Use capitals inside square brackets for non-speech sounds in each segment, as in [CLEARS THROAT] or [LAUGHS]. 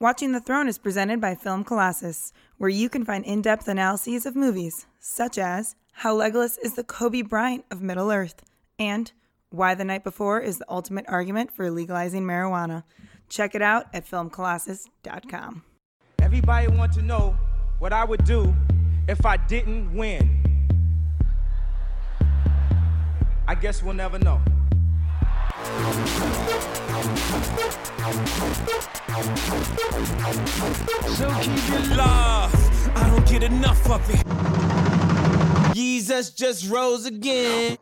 Watching the Throne is presented by Film Colossus, where you can find in depth analyses of movies, such as how Legolas is the Kobe Bryant of Middle Earth, and why the night before is the ultimate argument for legalizing marijuana. Check it out at filmcolossus.com. Everybody want to know what I would do if I didn't win. I guess we'll never know. So keep it love. I don't get enough of it. Jesus just rose again.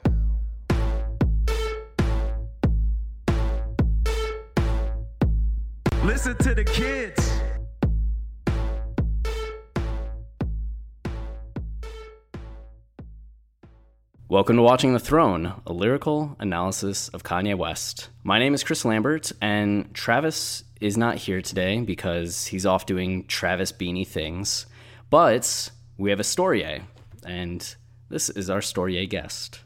Listen to the kids. Welcome to Watching the Throne, a lyrical analysis of Kanye West. My name is Chris Lambert, and Travis is not here today because he's off doing Travis Beanie things. But we have a Storie, eh? and this is our Storie eh, guest.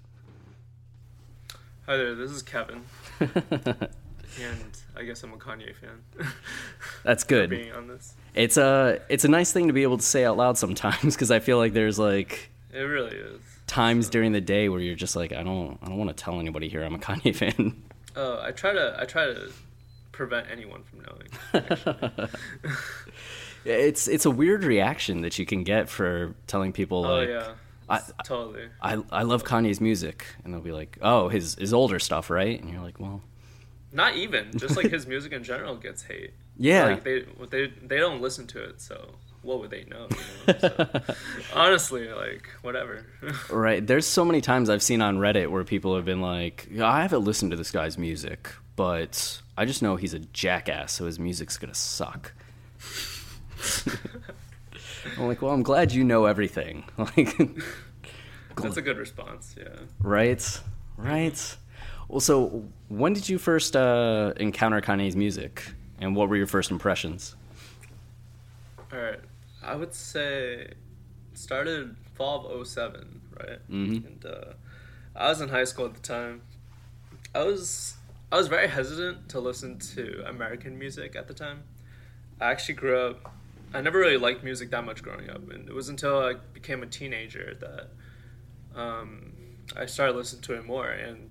Hi there, this is Kevin, [LAUGHS] and I guess I'm a Kanye fan. [LAUGHS] That's good. being on this, It's a it's a nice thing to be able to say out loud sometimes because I feel like there's like it really is. Times during the day where you're just like I don't I don't want to tell anybody here I'm a Kanye fan. Uh, I try to I try to prevent anyone from knowing. [LAUGHS] It's it's a weird reaction that you can get for telling people oh like yeah, I, totally. I I love Kanye's music and they'll be like oh his his older stuff right and you're like well Not even just like [LAUGHS] his music in general gets hate. Yeah. like they they they don't listen to it, so what would they know? You know? So, [LAUGHS] honestly, like whatever. [LAUGHS] right there's so many times I've seen on Reddit where people have been like I haven't listened to this guy's music but I just know he's a jackass so his music's gonna suck. [LAUGHS] I'm like well I'm glad you know everything like That's a good response. Yeah. Right, right. Well, so when did you first uh, encounter Kanye's music, and what were your first impressions? All right. I would say started fall of 07, right? Mhm. And uh, I was in high school at the time. I was I was very hesitant to listen to American music at the time. I actually grew up I never really liked music that much growing up, and it was until I became a teenager that um, I started listening to it more. And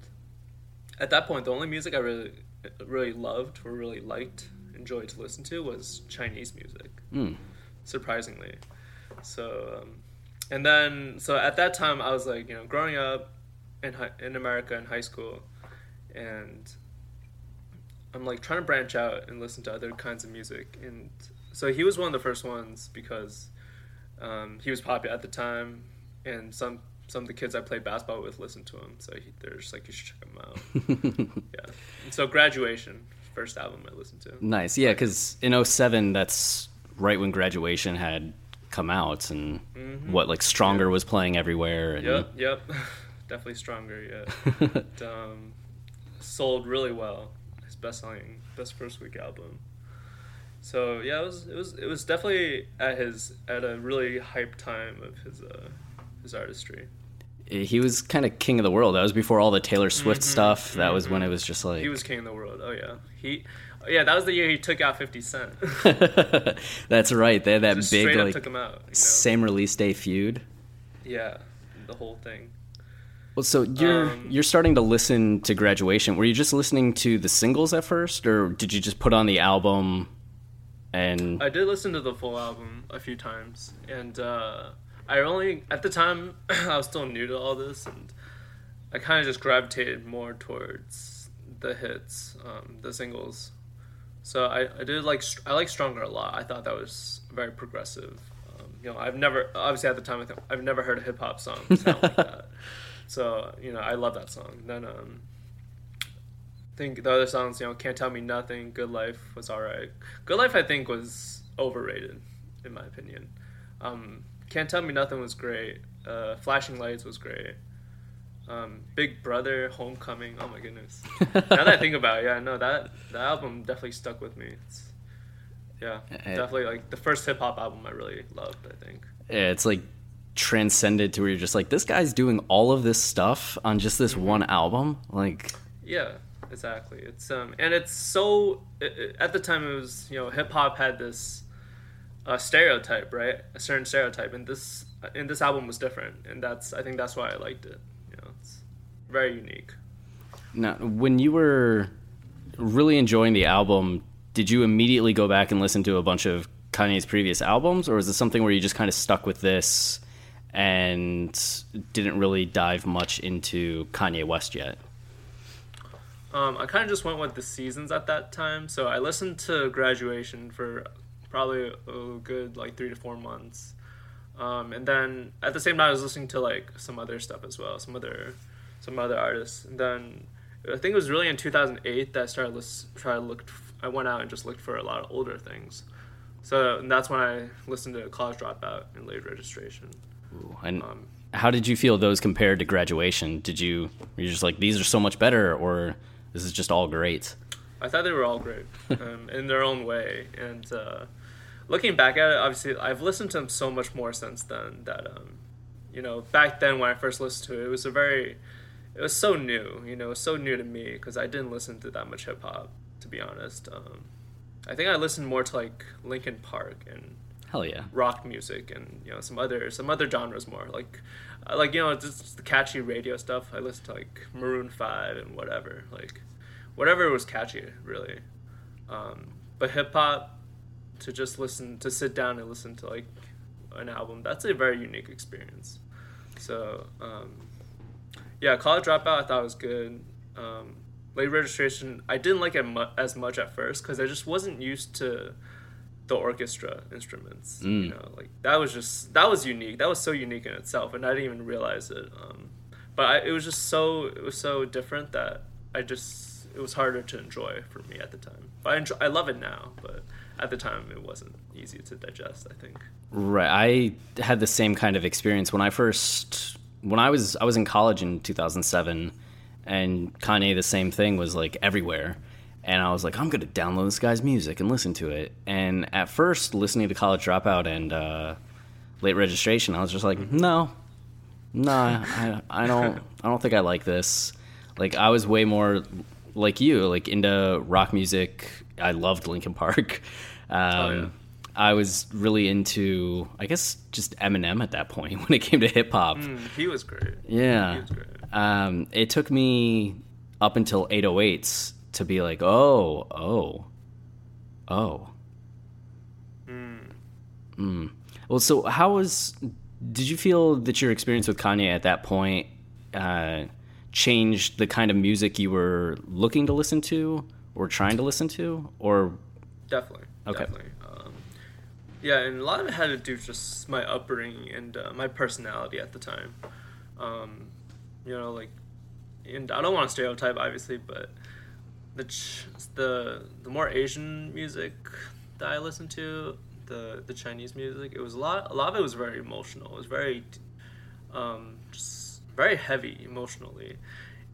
at that point, the only music I really really loved or really liked, enjoyed to listen to was Chinese music Hmm. Surprisingly. So, um, and then so at that time I was like, you know, growing up in hi- in America in high school, and I'm like trying to branch out and listen to other kinds of music. And so he was one of the first ones because um, he was popular at the time, and some some of the kids I played basketball with listened to him. So he, they're just like, you should check him out. [LAUGHS] yeah. And so graduation, first album I listened to. Nice, yeah, because in 07, that's right when graduation had come out, and what like Stronger was playing everywhere. And, Yep, yep. [LAUGHS] Definitely stronger, yeah. [LAUGHS] It, um, sold really well. His best selling best first week album. So yeah, it was it was it was definitely at his at a really hype time of his uh his artistry. He was kind of king of the world. That was before all the Taylor Swift stuff. That was when it was just like Mm-hmm. He was king of the world. Oh yeah. He yeah, that was the year he took out fifty cent. [LAUGHS] That's right. They had that Just big like out. You know? same release day feud. Yeah. The whole thing. Well, so you're Um, you're starting to listen to Graduation. Were you just listening to the singles at first, or did you just put on the album? And I did listen to the full album a few times, and uh, I only at the time [CLEARS THROAT] I was still new to all this, and I kind of just gravitated more towards the hits, um, the singles. So I, I did like I like Stronger a lot. I thought that was very progressive. Um, you know, I've never obviously at the time I I've never heard a hip hop song sound like that. [LAUGHS] So you know, I love that song. Then um, I think the other songs, you know, Can't Tell Me Nothing, Good Life was alright. Good Life, I think, was overrated, in my opinion. Um, Can't Tell Me Nothing was great. Uh, Flashing Lights was great. Um, Big Brother, Homecoming, oh my goodness. [LAUGHS] now that I think about it, yeah, no, that, that album definitely stuck with me. It's, yeah, definitely like the first hip hop album I really loved, I think. yeah, it's like transcended to where you're just like, this guy's doing all of this stuff on just this one album. Like, Yeah, exactly. It's um and it's so it, it- at the time it was you know hip hop had this uh, stereotype right a certain stereotype and this and this album was different and that's I think that's why I liked it. You know, it's very unique. Now, when you were really enjoying the album, did you immediately go back and listen to a bunch of Kanye's previous albums, or is it something where you just kind of stuck with this and didn't really dive much into Kanye West yet? Um, I kind of just went with the seasons at that time. So I listened to Graduation for probably a good like three to four months. Um, and then at the same time, I was listening to like some other stuff as well, some other, some other artists. And then I think it was really in 2008 that I started lis- try to look. I went out and just looked for a lot of older things. So and that's when I listened to College Dropout and Late Registration. And Um, how did you feel those compared to Graduation? Did you were you just like these are so much better, or this is just all great? I thought they were all great [LAUGHS] um, in their own way. And uh, looking back at it, obviously, I've listened to them so much more since then that, um, you know, back then when I first listened to it, it was a very, it was so new, you know, so new to me because I didn't listen to that much hip hop, to be honest. Um, I think I listened more to like Linkin Park and Hell yeah! rock music and you know some other some other genres more like like you know just the catchy radio stuff. I listened to like Maroon Five and whatever like whatever was catchy really. Um, but hip hop to just listen to sit down and listen to like an album that's a very unique experience. So um, yeah, College Dropout I thought was good. Um, late registration I didn't like it mu- as much at first because I just wasn't used to the orchestra instruments. You know, like that was just that was unique. That was so unique in itself, and I didn't even realize it. Um, but I, it was just so it was so different that I just it was harder to enjoy for me at the time. But I enjoy, I love it now, but at the time it wasn't easy to digest. I think. Right. I had the same kind of experience when I first when I was I was in college in 2007 and Kanye the same thing was like everywhere and I was like I'm to download this guy's music and listen to it. And at first listening to College Dropout and uh, Late Registration I was just like no. No, I, I don't I don't think I like this. Like I was way more like you, like into rock music. I loved Linkin Park. [LAUGHS] Um, yeah. I was really into, I guess, just Eminem at that point [LAUGHS] when it came to hip hop. Mm, he was great. Yeah. He was great. Um, it took me up until 808s to be like, oh, oh, oh. Mm. Well, so how was, did you feel that your experience with Kanye at that point uh, changed the kind of music you were looking to listen to or trying to listen to? Or, Definitely. Okay. Definitely. Yeah, and a lot of it had to do with just my upbringing and uh, my personality at the time. Um, you know, like, and I don't want to stereotype, obviously, but the ch- the the more Asian music that I listened to, the the Chinese music, it was a lot. A lot of it was very emotional. It was very, um, just very heavy emotionally,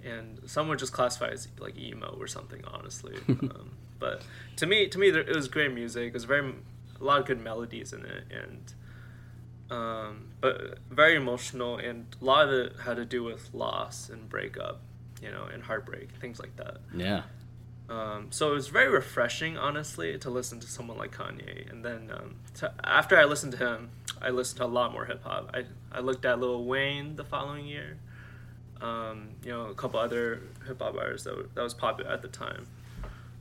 and some would just classify as like emo or something. Honestly, [LAUGHS] um, but to me, to me, there, it was great music. It was very a lot of good melodies in it, and um, but very emotional, and a lot of it had to do with loss and breakup, you know, and heartbreak, things like that. yeah. Um, so it was very refreshing, honestly, to listen to someone like Kanye. And then um, to, after I listened to him, I listened to a lot more hip hop. I, I looked at Lil Wayne the following year. Um, you know, a couple other hip hop artists that, that was popular at the time.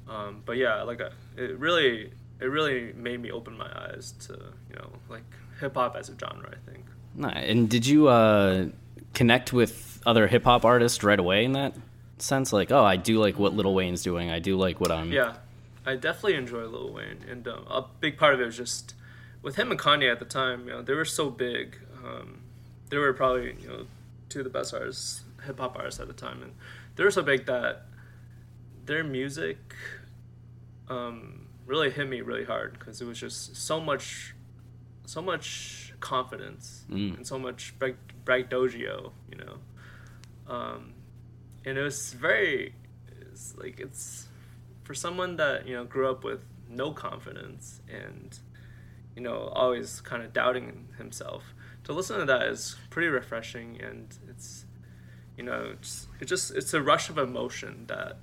Um, but yeah, like uh, it really, it really made me open my eyes to you know like hip hop as a genre. I think. And did you uh, connect with other hip hop artists right away in that sense? Like, oh, I do like what Lil Wayne's doing. I do like what I'm. Yeah, I definitely enjoy Lil Wayne, and um, a big part of it was just with him and Kanye at the time. You know, they were so big. Um, they were probably you know two of the best artists, hip hop artists at the time, and they were so big that their music um, really hit me really hard because it was just so much, so much confidence and so much brag- braggadocio, you know. Um, and it was very it's like it's for someone that you know grew up with no confidence and you know always kind of doubting himself to listen to that is pretty refreshing and it's you know it's, it just it's a rush of emotion that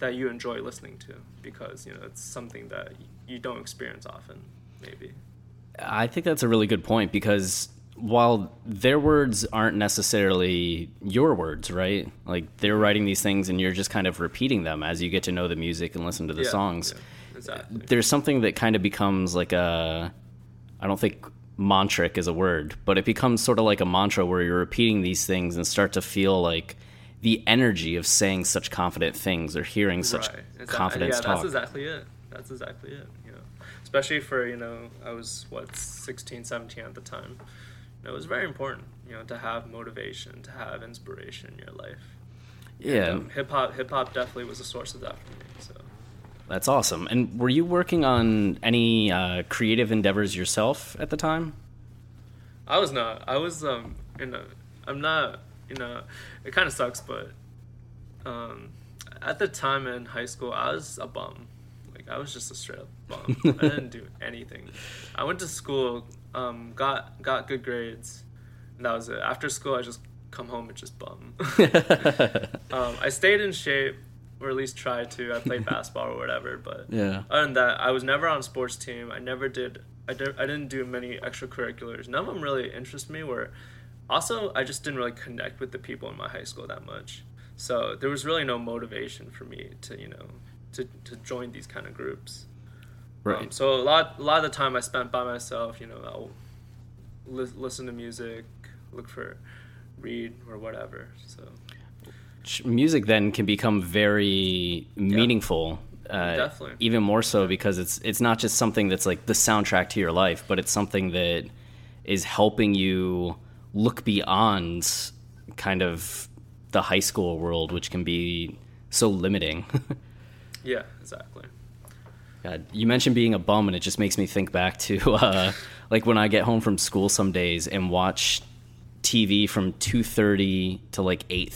that you enjoy listening to because you know it's something that you don't experience often maybe I think that's a really good point because while their words aren't necessarily your words, right? Like they're writing these things and you're just kind of repeating them as you get to know the music and listen to the Yeah, songs. yeah, exactly There's something that kind of becomes like a I don't think mantric is a word, but it becomes sort of like a mantra where you're repeating these things and start to feel like the energy of saying such confident things or hearing such Right. Confidence yeah, talk. that's exactly it that's exactly it you know especially for you know i was what 16 17 at the time you know, it was very important you know to have motivation to have inspiration in your life yeah. um, hip hop hip hop definitely was a source of that for me so That's awesome. And were you working on any uh, creative endeavors yourself at the time? I was not. I was um in a I'm not you know it kind of sucks but um at the time in high school I was a bum. Like I was just a straight up bum. [LAUGHS] I didn't do anything. I went to school um got got good grades and that was it. After school I just come home and just bum. [LAUGHS] um I stayed in shape or at least tried to. I played basketball or whatever, but Yeah. other than that, I was never on a sports team. I never did. I, did, I didn't do many extracurriculars. None of them really interest me. Where also I just didn't really connect with the people in my high school that much. So there was really no motivation for me to you know to, to join these kind of groups. Right. Um, so a lot a lot of the time I spent by myself. You know, I'll li- listen to music, look for, read or whatever. So Music then can become very meaningful. Uh, Definitely. Even more so because it's it's not just something that's like the soundtrack to your life, but it's something that is helping you look beyond kind of the high school world, which can be so limiting. [LAUGHS] yeah, exactly. God, you mentioned being a bum, and it just makes me think back to [LAUGHS] uh, like when I get home from school some days and watch TV from two thirty to like eight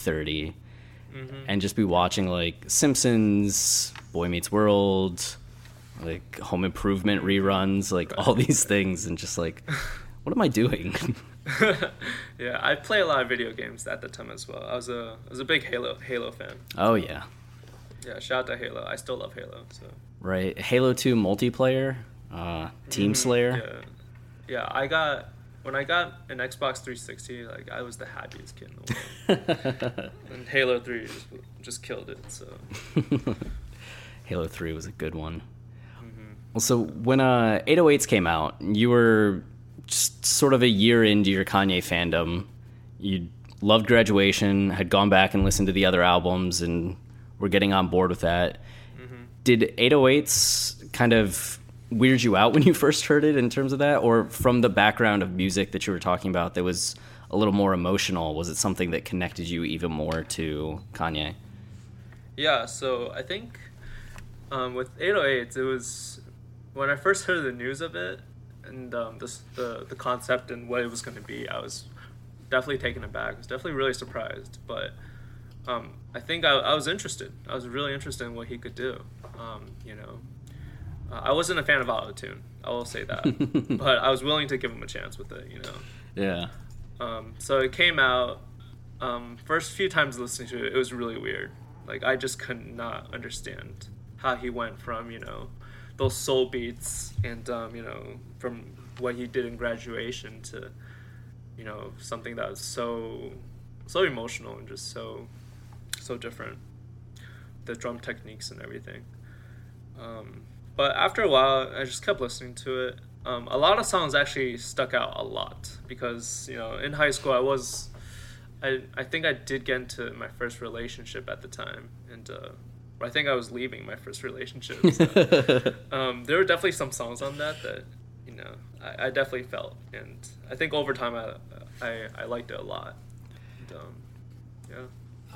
and just be watching like Simpsons, Boy Meets World, like Home Improvement reruns, like all these things, and just like, what am I doing? [LAUGHS] [LAUGHS] Yeah, I play a lot of video games at the time as well. I was a I was a big Halo Halo fan. oh yeah, Yeah, shout out to Halo. I still love Halo. So right. Halo Two multiplayer, uh, Team Slayer. yeah, yeah. I got when I got an Xbox 360. Like I was the happiest kid in the world. [LAUGHS] and Halo 3 just, just killed it. So [LAUGHS] Halo 3 was a good one. Well, so when uh, 808s came out, you were just sort of a year into your Kanye fandom. You loved graduation, had gone back and listened to the other albums, and were getting on board with that. Did 808s kind of weird you out [LAUGHS] when you first heard it in terms of that? Or from the background of music that you were talking about that was a little more emotional, was it something that connected you even more to Kanye? yeah, so I think um, with 808s, it was when I first heard the news of it and um, this, the the concept and what it was going to be. I was definitely taken aback. I was definitely really surprised, but um, I think I, I was interested. I was really interested in what he could do. Um, you know, uh, I wasn't a fan of autotune. I will say that, [LAUGHS] but I was willing to give him a chance with it. You know. Yeah. Um, so it came out. Um, first few times listening to it, it was really weird. Like I just could not understand how he went from you know those soul beats and um, you know from what he did in graduation to you know something that was so so emotional and just so so different. The drum techniques and everything. Um, but after a while, I just kept listening to it. Um, a lot of songs actually stuck out a lot because you know in high school I was, I I think I did get into my first relationship at the time, and uh, I think I was leaving my first relationship. So, [LAUGHS] um, there were definitely some songs on that that you know I, I definitely felt, and I think over time I I, I liked it a lot. And, um, yeah.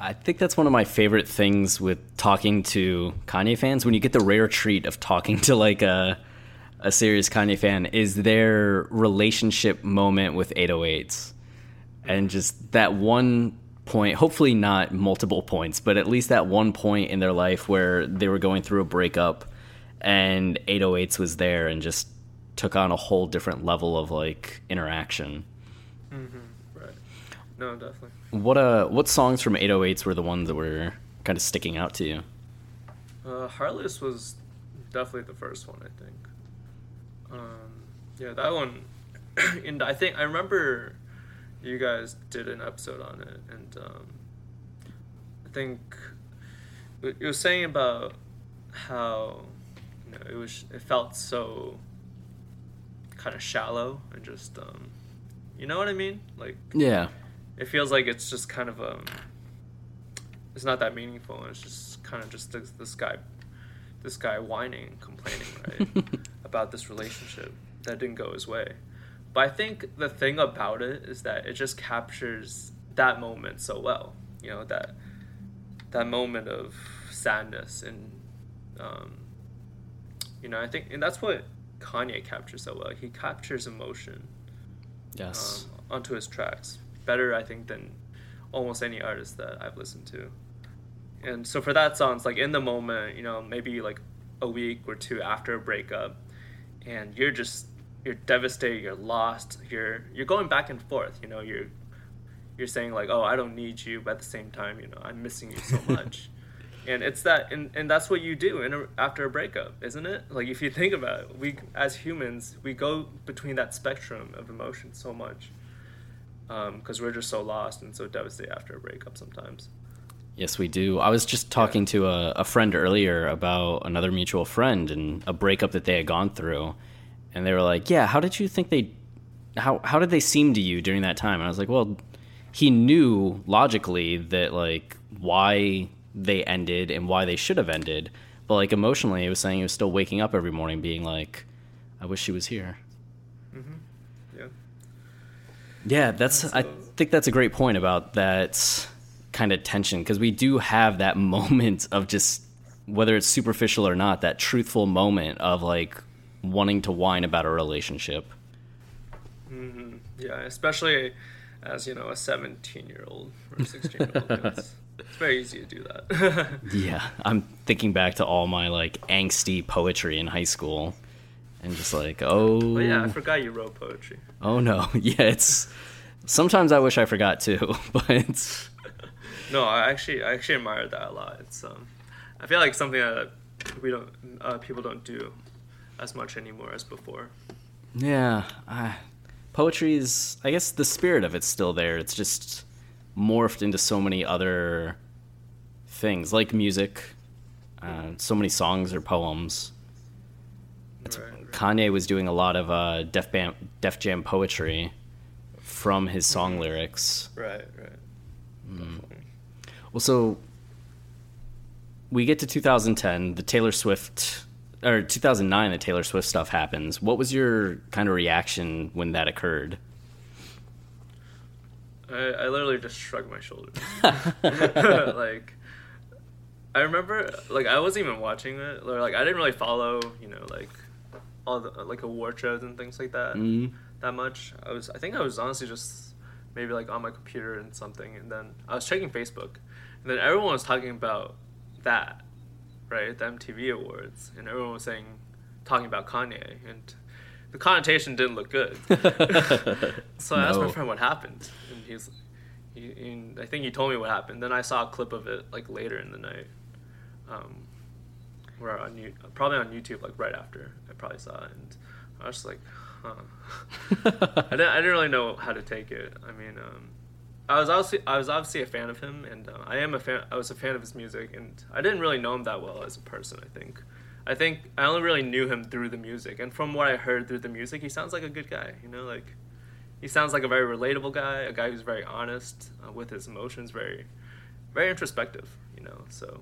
I think that's one of my favorite things with talking to Kanye fans when you get the rare treat of talking to like a a serious Kanye fan is their relationship moment with 808s. And just that one point, hopefully not multiple points, but at least that one point in their life where they were going through a breakup and 808s was there and just took on a whole different level of like interaction. Mm-hmm. Right. No, definitely. What uh what songs from 808s were the ones that were kind of sticking out to you? Uh, Heartless was definitely the first one, I think. Um, yeah, that one. [CLEARS THROAT] and I think I remember you guys did an episode on it, and um, I think you were saying about how you know it was it felt so kind of shallow and just um, you know what I mean? Like Yeah. it feels like it's just kind of um it's not that meaningful and it's just kind of just this, this guy this guy whining complaining right [LAUGHS] about this relationship that didn't go his way but i think the thing about it is that it just captures that moment so well you know that that moment of sadness and um you know i think and that's what kanye captures so well he captures emotion Yes. um, onto his tracks better I think than almost any artist that I've listened to. And so for that song, it's like in the moment, you know, maybe like a week or two after a breakup, and you're just you're devastated, you're lost, you're you're going back and forth, you know, you're you're saying like, oh, I don't need you, but at the same time, you know, I'm missing you so [LAUGHS] much. and it's that and, and that's what you do in a, after a breakup isn't it like if you think about it we as humans we go between that spectrum of emotion so much um, because we're just so lost and so devastated after a breakup sometimes Yes, we do. I was just talking to a, a friend earlier about another mutual friend and a breakup that they had gone through, and they were like, "Yeah, how did you think they? How how did they seem to you during that time?" And I was like, "Well, he knew logically that like why they ended and why they should have ended, but like emotionally, he was saying he was still waking up every morning, being like, I wish she was here." Mm-hmm. yeah Yeah, that's. I think that's a great point about that kind of tension because we do have that [LAUGHS] moment of just whether it's superficial or not, that truthful moment of like wanting to whine about a relationship. yeah especially as you know a 17 year old or 16 year old [LAUGHS] it's, it's very easy to do that. [LAUGHS] Yeah, I'm thinking back to all my like angsty poetry in high school, and just like, oh, but yeah i forgot you wrote poetry. Oh no, [LAUGHS] yeah, it's. Sometimes I wish I forgot too, but. No i actually i actually admire that a lot. It's um i feel like something that we don't uh, people don't do as much anymore as before Yeah, poetry is. I guess the spirit of it's still there. It's just morphed into so many other things, like music. Uh, so many songs or poems. right, right. Kanye was doing a lot of uh, Def, Bam, Def Jam poetry from his song lyrics. right right Well, so we get to 2010, the Taylor Swift, or 2009, the Taylor Swift stuff happens. What was your kind of reaction when that occurred? I, I literally just shrugged my shoulders. [LAUGHS] [LAUGHS] like, I remember, like, I wasn't even watching it. Or, like, I didn't really follow, you know, like, all the, like, award shows and things like that Mm. that much. I was, I think I was honestly just maybe, like, on my computer and something. And then I was checking Facebook. And then everyone was talking about that, right? The MTV Awards. And everyone was saying, talking about Kanye. And the connotation didn't look good. [LAUGHS] So I asked my friend what happened, and he's, he, and I think he told me what happened. Then I saw a clip of it like later in the night, um, where on you probably on YouTube like right after I probably saw it, and I was just like, huh. [LAUGHS] I didn't I didn't really know how to take it. I mean, um, I was obviously I was obviously a fan of him, and uh, I am a fan. I was a fan of his music, and I didn't really know him that well as a person. I think. I think I only really knew him through the music, and from what I heard through the music, he sounds like a good guy. You know, like he sounds like a very relatable guy, a guy who's very honest uh, with his emotions, very, very introspective. You know, so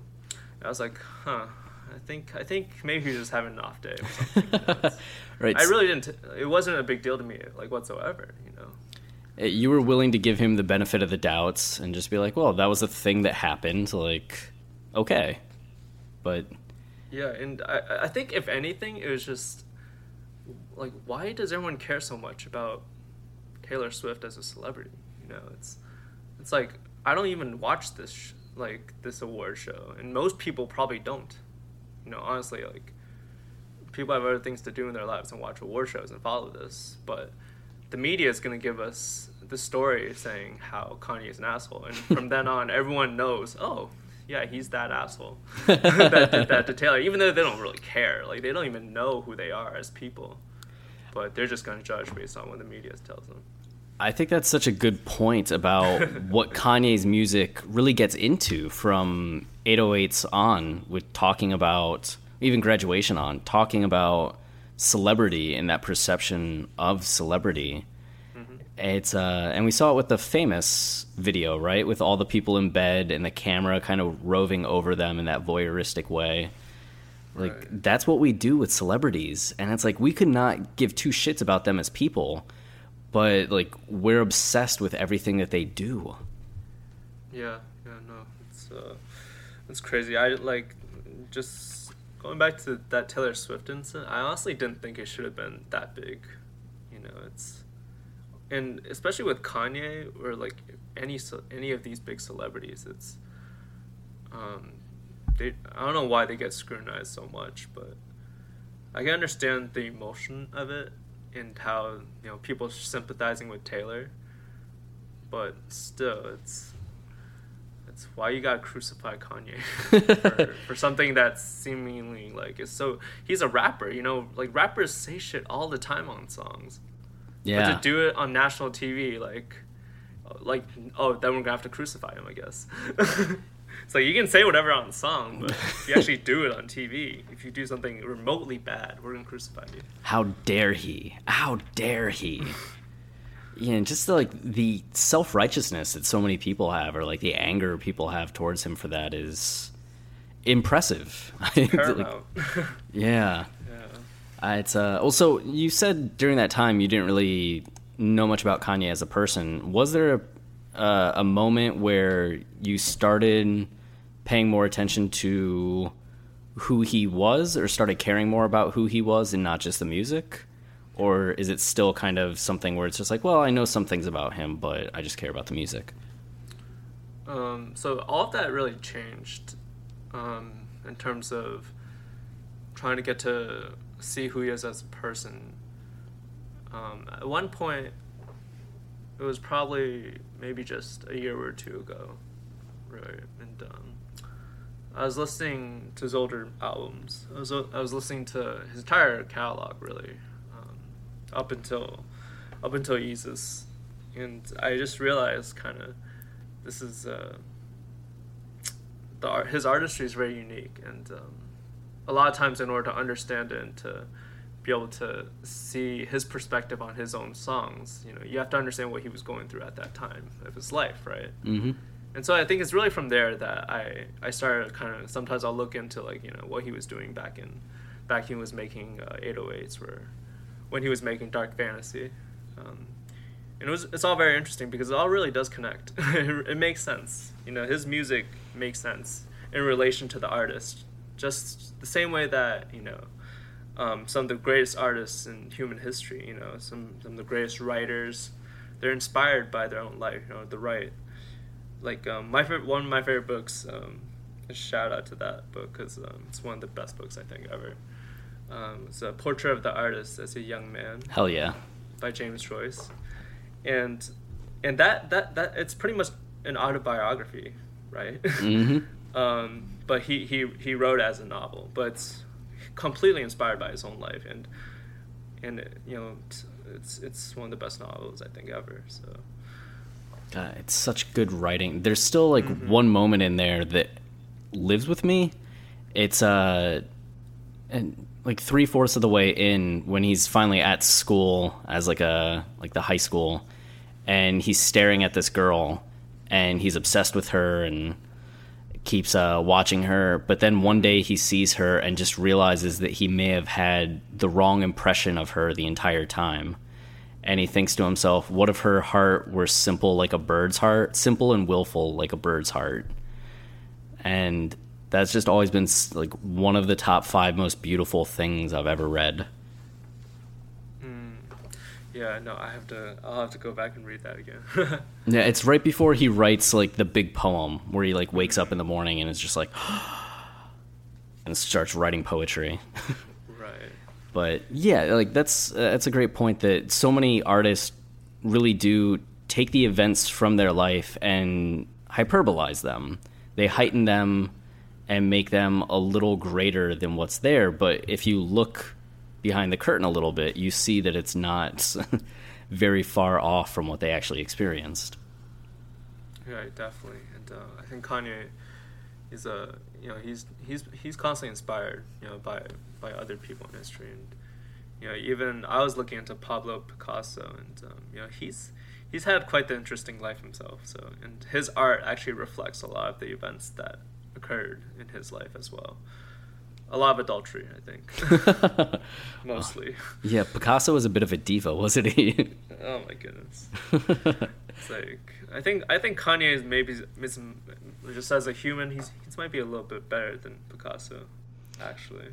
I was like, huh. I think I think maybe he was just having an off day. Or something. you know, [LAUGHS] Right. I really didn't. It wasn't a big deal to me, like whatsoever. You know. You were willing to give him the benefit of the doubts and just be like, well, that was a thing that happened. Like, okay. But Yeah, and I, I think if anything, it was just like, why does everyone care so much about Taylor Swift as a celebrity? You know, it's it's like I don't even watch this sh- like this award show, and most people probably don't. You know, honestly, like people have other things to do in their lives and watch award shows and follow this, but the media is going to give us the story saying how Kanye is an asshole, and from then on, everyone knows. Oh, yeah, he's that asshole [LAUGHS] that did that to Taylor, even though they don't really care. Like they don't even know who they are as people, but they're just gonna judge based on what the media tells them. I think that's such a good point about [LAUGHS] what Kanye's music really gets into from 808s on, with talking about even graduation on, talking about celebrity and that perception of celebrity. It's uh, and we saw it with the famous video, right? With all the people in bed and the camera kind of roving over them in that voyeuristic way. Like Right. that's what we do with celebrities, and it's like we could not give two shits about them as people, but like we're obsessed with everything that they do. Yeah, yeah, no, it's uh, it's crazy. I like just going back to that Taylor Swift incident. I honestly didn't think it should have been that big. You know, it's and especially with Kanye or like any any of these big celebrities, it's um, they I don't know why they get scrutinized so much, but I can understand the emotion of it and how you know people sympathizing with Taylor, but still, it's it's why you gotta crucify Kanye [LAUGHS] for, [LAUGHS] for something that's seemingly like is so. He's a rapper, you know. Like rappers say shit all the time on songs, Yeah, but to do it on national TV, like, like oh, then we're gonna have to crucify him, I guess. [LAUGHS] it's like you can say whatever on the song, but if you actually do it on TV, if you do something remotely bad, we're gonna crucify you. how dare he? How dare he? Yeah, and just like the self righteousness that so many people have, or like the anger people have towards him for that, is impressive. [LAUGHS] Like, [LAUGHS] yeah. yeah. Uh, it's uh, also you said during that time you didn't really know much about Kanye as a person. Was there a, uh, a moment where you started paying more attention to who he was, or started caring more about who he was and not just the music? Or is it still kind of something where it's just like, well, I know some things about him, but I just care about the music? Um, so all of that really changed um, in terms of trying to get to see who he is as a person. Um, at one point, it was probably maybe just a year or two ago, right? And um, I was listening to his older albums. I was I was listening to his entire catalog, really, up until up until Jesus, and I just realized kind of this is uh, the art, his artistry is very unique, and um, a lot of times in order to understand it and to be able to see his perspective on his own songs, you know, you have to understand what he was going through at that time of his life, right? Mm-hmm. And so I think it's really from there that I I started kind of sometimes I'll look into like you know what he was doing back in back he was making uh, 808s where when he was making Dark Fantasy. Um, and it was it's all very interesting because it all really does connect. [LAUGHS] it makes sense. You know, his music makes sense in relation to the artist. Just the same way that, you know, um, some of the greatest artists in human history, you know, some, some of the greatest writers, they're inspired by their own life, you know, the right. Like um, my favorite, one of my favorite books, um, a shout out to that book because um, it's one of the best books I think ever. Um, it's a portrait of the artist as a young man Hell yeah. by James Joyce, and and that that that it's pretty much an autobiography, right? Mm-hmm. [LAUGHS] um, but he he he wrote as a novel, but it's completely inspired by his own life, and and you know it's it's, it's one of the best novels I think ever. So God, it's such good writing. There's still like Mm-hmm. one moment in there that lives with me. It's uh, and like three fourths of the way in when he's finally at school as like a like the high school, and he's staring at this girl, and he's obsessed with her and keeps uh, watching her. But then one day he sees her and just realizes that he may have had the wrong impression of her the entire time and he thinks to himself, "What if her heart were simple like a bird's heart, simple and willful like a bird's heart?" And that's just always been like one of the top five most beautiful things I've ever read. yeah, no, I have to I'll have to go back and read that again. [LAUGHS] Yeah, it's right before he writes like the big poem where he like wakes up in the morning and is just like, [GASPS] and starts writing poetry. [LAUGHS] right. but yeah like that's uh, that's a great point that so many artists really do take the events from their life and hyperbolize them they heighten them and make them a little greater than what's there. But if you look behind the curtain a little bit, you see that it's not [LAUGHS] very far off from what they actually experienced. Yeah, definitely. And uh, I think Kanye is a you know he's he's he's constantly inspired you know by by other people in history and you know even I was looking into Pablo Picasso and um, you know he's he's had quite the interesting life himself so and his art actually reflects a lot of the events that occurred in his life as well. A lot of adultery I think. [LAUGHS] Mostly. Yeah, Picasso was a bit of a diva, wasn't he? oh my goodness. It's like I think I think Kanye is maybe is, just as a human he's he might be a little bit better than Picasso actually.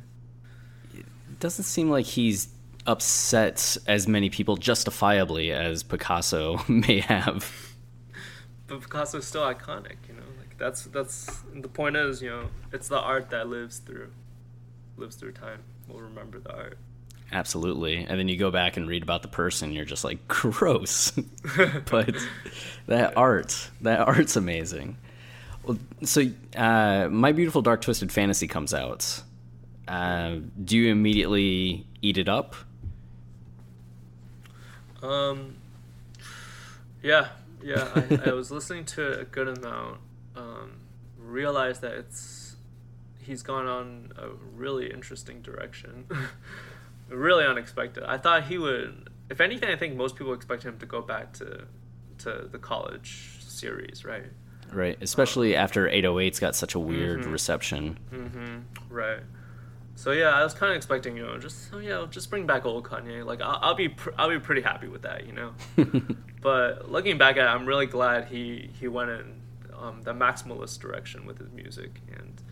It doesn't seem like he's upset as many people justifiably as Picasso [LAUGHS] may have. but Picasso is still iconic you know like that's that's the point is you know it's the art that lives through lives through time we'll remember the art Absolutely. And then you go back and read about the person, you're just like, [LAUGHS] gross. [LAUGHS] but that art, that art's amazing. Well, so, uh, My Beautiful Dark Twisted Fantasy comes out. Uh, do you immediately eat it up? Um, yeah, yeah. I, I was listening to it a good amount. Um, realized that it's he's gone on a really interesting direction. [LAUGHS] really unexpected. I thought he would. If anything, I think most people expect him to go back to to the college series, right? Right. Especially after 808's got such a weird reception. Mm-hmm. Right. So yeah, I was kind of expecting, you know, just oh yeah, just bring back old Kanye. Like I'll, I'll be pr- I'll be pretty happy with that, you know. [LAUGHS] but looking back at it, I'm really glad he he went in um, the maximalist direction with his music, and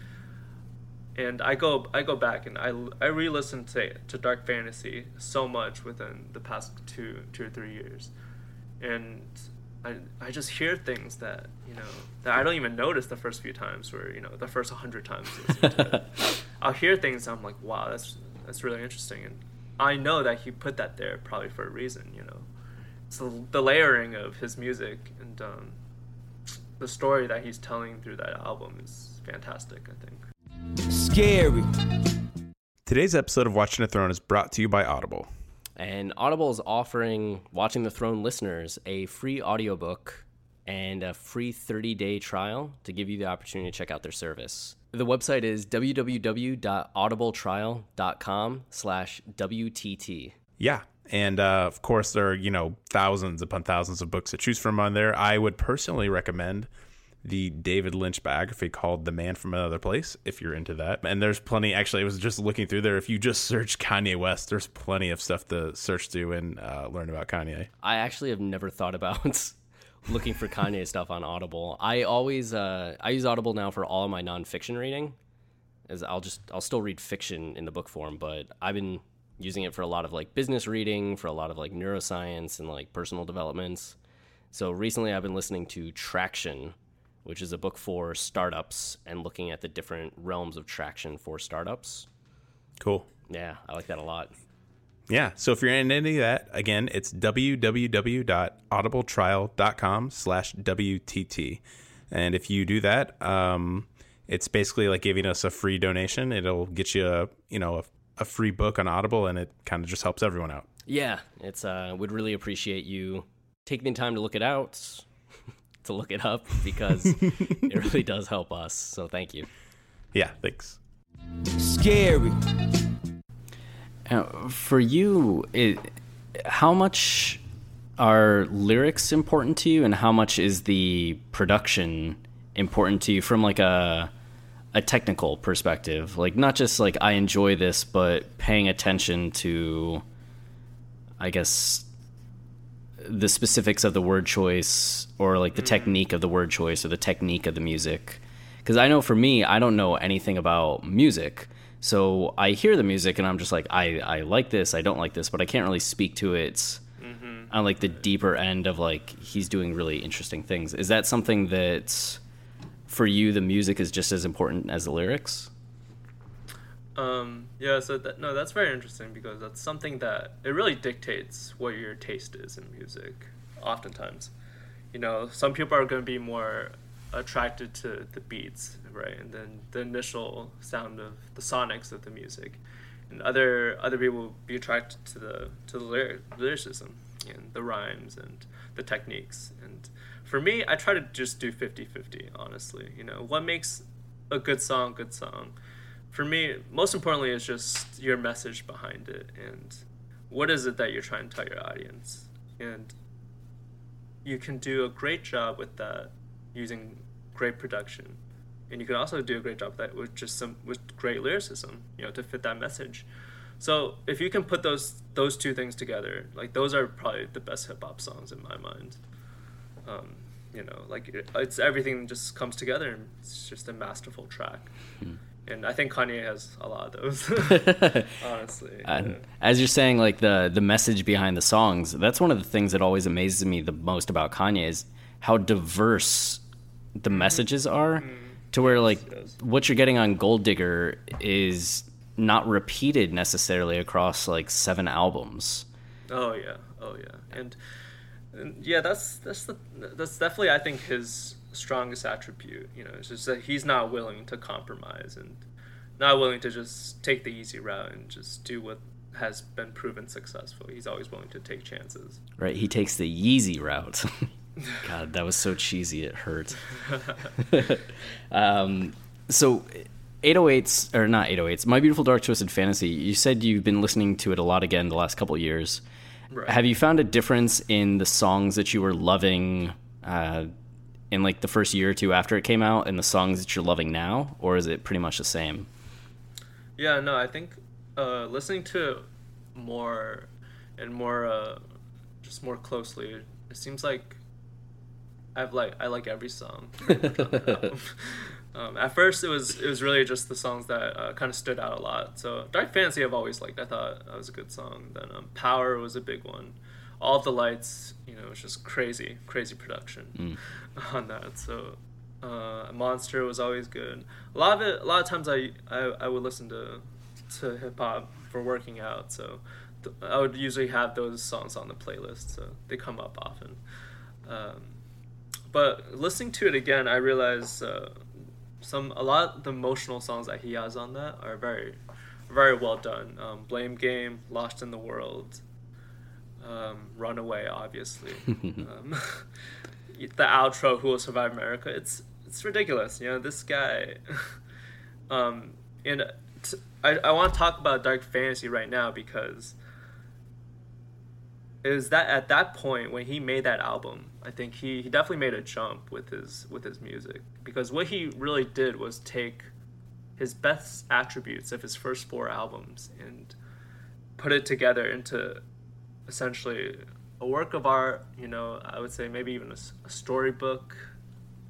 and I go I go back and I I re-listen to to Dark Fantasy so much within the past two two or three years, and I I just hear things that you know that I don't even notice the first few times, where you know the first hundred times. to it. [LAUGHS] I'll hear things I'm like, wow, that's that's really interesting, and I know that he put that there probably for a reason, you know. So the layering of his music and um, the story that he's telling through that album is fantastic. I think. Scary. Today's episode of Watching the Throne is brought to you by Audible. And Audible is offering Watching the Throne listeners a free audiobook and a free 30 day trial to give you the opportunity to check out their service. The website is www.audibletrial.com slash WTT. Yeah. And uh, of course, there are, you know, thousands upon thousands of books to choose from on there. I would personally recommend the David Lynch biography called The Man from Another Place, if you're into that. And there's plenty, actually, I was just looking through there. If you just search Kanye West, there's plenty of stuff to search through and uh, learn about Kanye. I actually have never thought about [LAUGHS] looking for Kanye stuff on Audible. I always uh, I use Audible now for all my nonfiction reading. As I'll just I'll still read fiction in the book form, but I've been using it for a lot of like business reading, for a lot of like neuroscience and like personal developments. So recently I've been listening to Traction, which is a book for startups and looking at the different realms of traction for startups. Cool. Yeah, I like that a lot. Yeah. So if you're in any of that, again, it's www.audibletrial.com slash WTT. And if you do that, um, it's basically like giving us a free donation. It'll get you a, you know, a, a free book on Audible and it kind of just helps everyone out. Yeah, it's uh would really appreciate you taking the time to look it out, [LAUGHS] to look it up because [LAUGHS] it really does help us. So thank you. Yeah. Thanks. Scary. Uh, for you, it, how much are lyrics important to you, and how much is the production important to you from like a a technical perspective? Like not just like I enjoy this, but paying attention to, I guess, the specifics of the word choice or like the mm-hmm. technique of the word choice or the technique of the music. Because I know for me, I don't know anything about music. So I hear the music and I'm just like, I, I like this, I don't like this, but I can't really speak to it on mm-hmm. uh, like the deeper end of like he's doing really interesting things. Is that something that for you the music is just as important as the lyrics? Um, yeah, so that, no, that's very interesting because that's something that it really dictates what your taste is in music. Oftentimes, you know, some people are going to be more attracted to the beats, right, and then the initial sound of the sonics of the music, and other other people will be attracted to the to the lyric, lyricism and the rhymes and the techniques. And for me, I try to just do 50-50, honestly. You know, what makes a good song good song? For me, most importantly is just your message behind it and what is it that you're trying to tell your audience. And you can do a great job with that using great production. And you can also do a great job with that with just some with great lyricism, you know, to fit that message. So if you can put those those two things together, like those are probably the best hip hop songs in my mind. Um, you know, like it, it's everything just comes together and it's just a masterful track. Hmm. And I think Kanye has a lot of those. [LAUGHS] [LAUGHS] honestly, yeah. as you're saying, like the the message behind the songs, that's one of the things that always amazes me the most about Kanye is how diverse the messages are. To where like yes. what you're getting on Gold Digger is not repeated necessarily across like seven albums. Oh yeah, oh yeah, and, and yeah, that's that's the that's definitely I think his strongest attribute. You know, it's just that he's not willing to compromise and not willing to just take the easy route and just do what has been proven successful. He's always willing to take chances. Right? He takes the Yeezy route. [LAUGHS] God, that was so cheesy it hurt. [LAUGHS] [LAUGHS] um, so 808s or not 808s, My Beautiful Dark Twisted Fantasy. You said you've been listening to it a lot again the last couple years. Right. Have you found a difference in the songs that you were loving uh, in like the first year or two after it came out and the songs that you're loving now, or is it pretty much the same? Yeah, no, I think uh, listening to it more and more, uh, just more closely, it seems like I've like I like every song. [LAUGHS] [LAUGHS] [LAUGHS] pretty much on the album. um, at first, it was it was really just the songs that uh, kind of stood out a lot. So Dark Fantasy, I've always liked. I thought that was a good song. Then um, Power was a big one. All of the lights, you know, it was just crazy, crazy production [LAUGHS] on that. So uh, Monster was always good. A lot of it, a lot of times I I, I would listen to to hip hop for working out. So th- I would usually have those songs on the playlist. So they come up often. Um, but listening to it again, I realize uh, some a lot of the emotional songs that he has on that are very very well done. Um, Blame Game, Lost in the World, um, Runaway, obviously. [LAUGHS] um, [LAUGHS] the outro, Who Will Survive America. It's it's ridiculous. You know, this guy. [LAUGHS] um, and t- I, I want to talk about Dark Fantasy right now because is that at that point when he made that album, I think he, he definitely made a jump with his with his music because what he really did was take his best attributes of his first four albums and put it together into essentially a work of art. You know, I would say maybe even a, a storybook,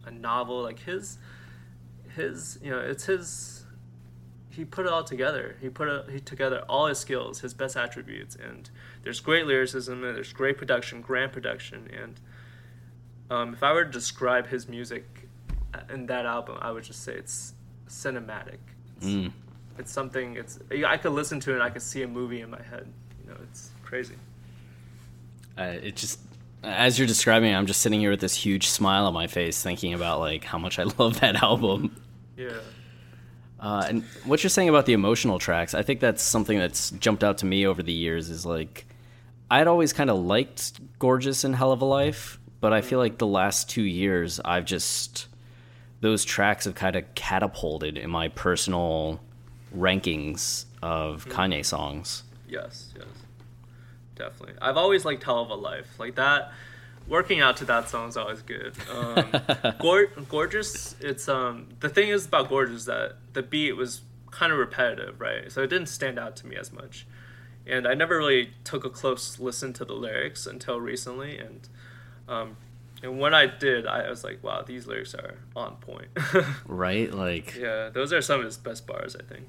a novel. Like his his you know it's his he put it all together. He put it, he together all his skills, his best attributes, and there's great lyricism and there's great production, grand production, and um, if I were to describe his music in that album, I would just say it's cinematic. It's, Mm. it's something. It's I could listen to it and I could see a movie in my head. You know, it's crazy. Uh, it just as you're describing it, I'm just sitting here with this huge smile on my face, thinking about like how much I [LAUGHS] love that album. Yeah. Uh, and what you're saying about the emotional tracks, I think that's something that's jumped out to me over the years. Is like I'd always kind of liked "Gorgeous" and "Hell of a Life," but I feel like the last two years I've just those tracks have kind of catapulted in my personal rankings of Kanye songs. Yes, yes. Definitely. I've always liked Hell of a Life. Like that working out to that song is always good. Um [LAUGHS] Gor- Gorgeous, it's um the thing is about Gorgeous that the beat was kind of repetitive, right? So it didn't stand out to me as much. And I never really took a close listen to the lyrics until recently and um and when I did, I was like, wow, these lyrics are on point. [LAUGHS] Right? Like yeah, those are some of his best bars, I think,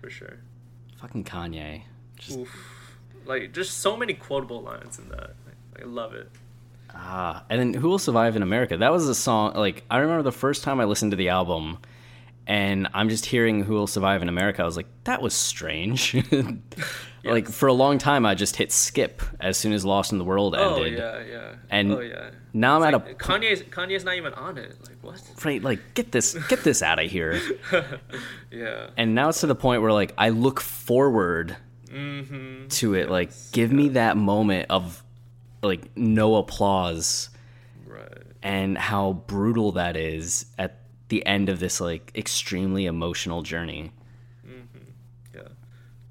for sure. fucking Kanye. Just Oof. Like just so many quotable lines in that. I, I love it. Ah, and then Who Will Survive in America? That was a song, like, I remember the first time I listened to the album, and I'm just hearing Who Will Survive in America. I was like, that was strange. [LAUGHS] [LAUGHS] Like for a long time, I just hit skip as soon as Lost in the World ended. Oh yeah, yeah. And oh yeah. now I'm It's at like, a Kanye's Kanye's not even on it. Like what? [LAUGHS] right, like get this, get this out of here. [LAUGHS] Yeah. And now it's to the point where like I look forward Mm-hmm. to it. Like, give me that moment of like no applause Right. and how brutal that is at the end of this like extremely emotional journey.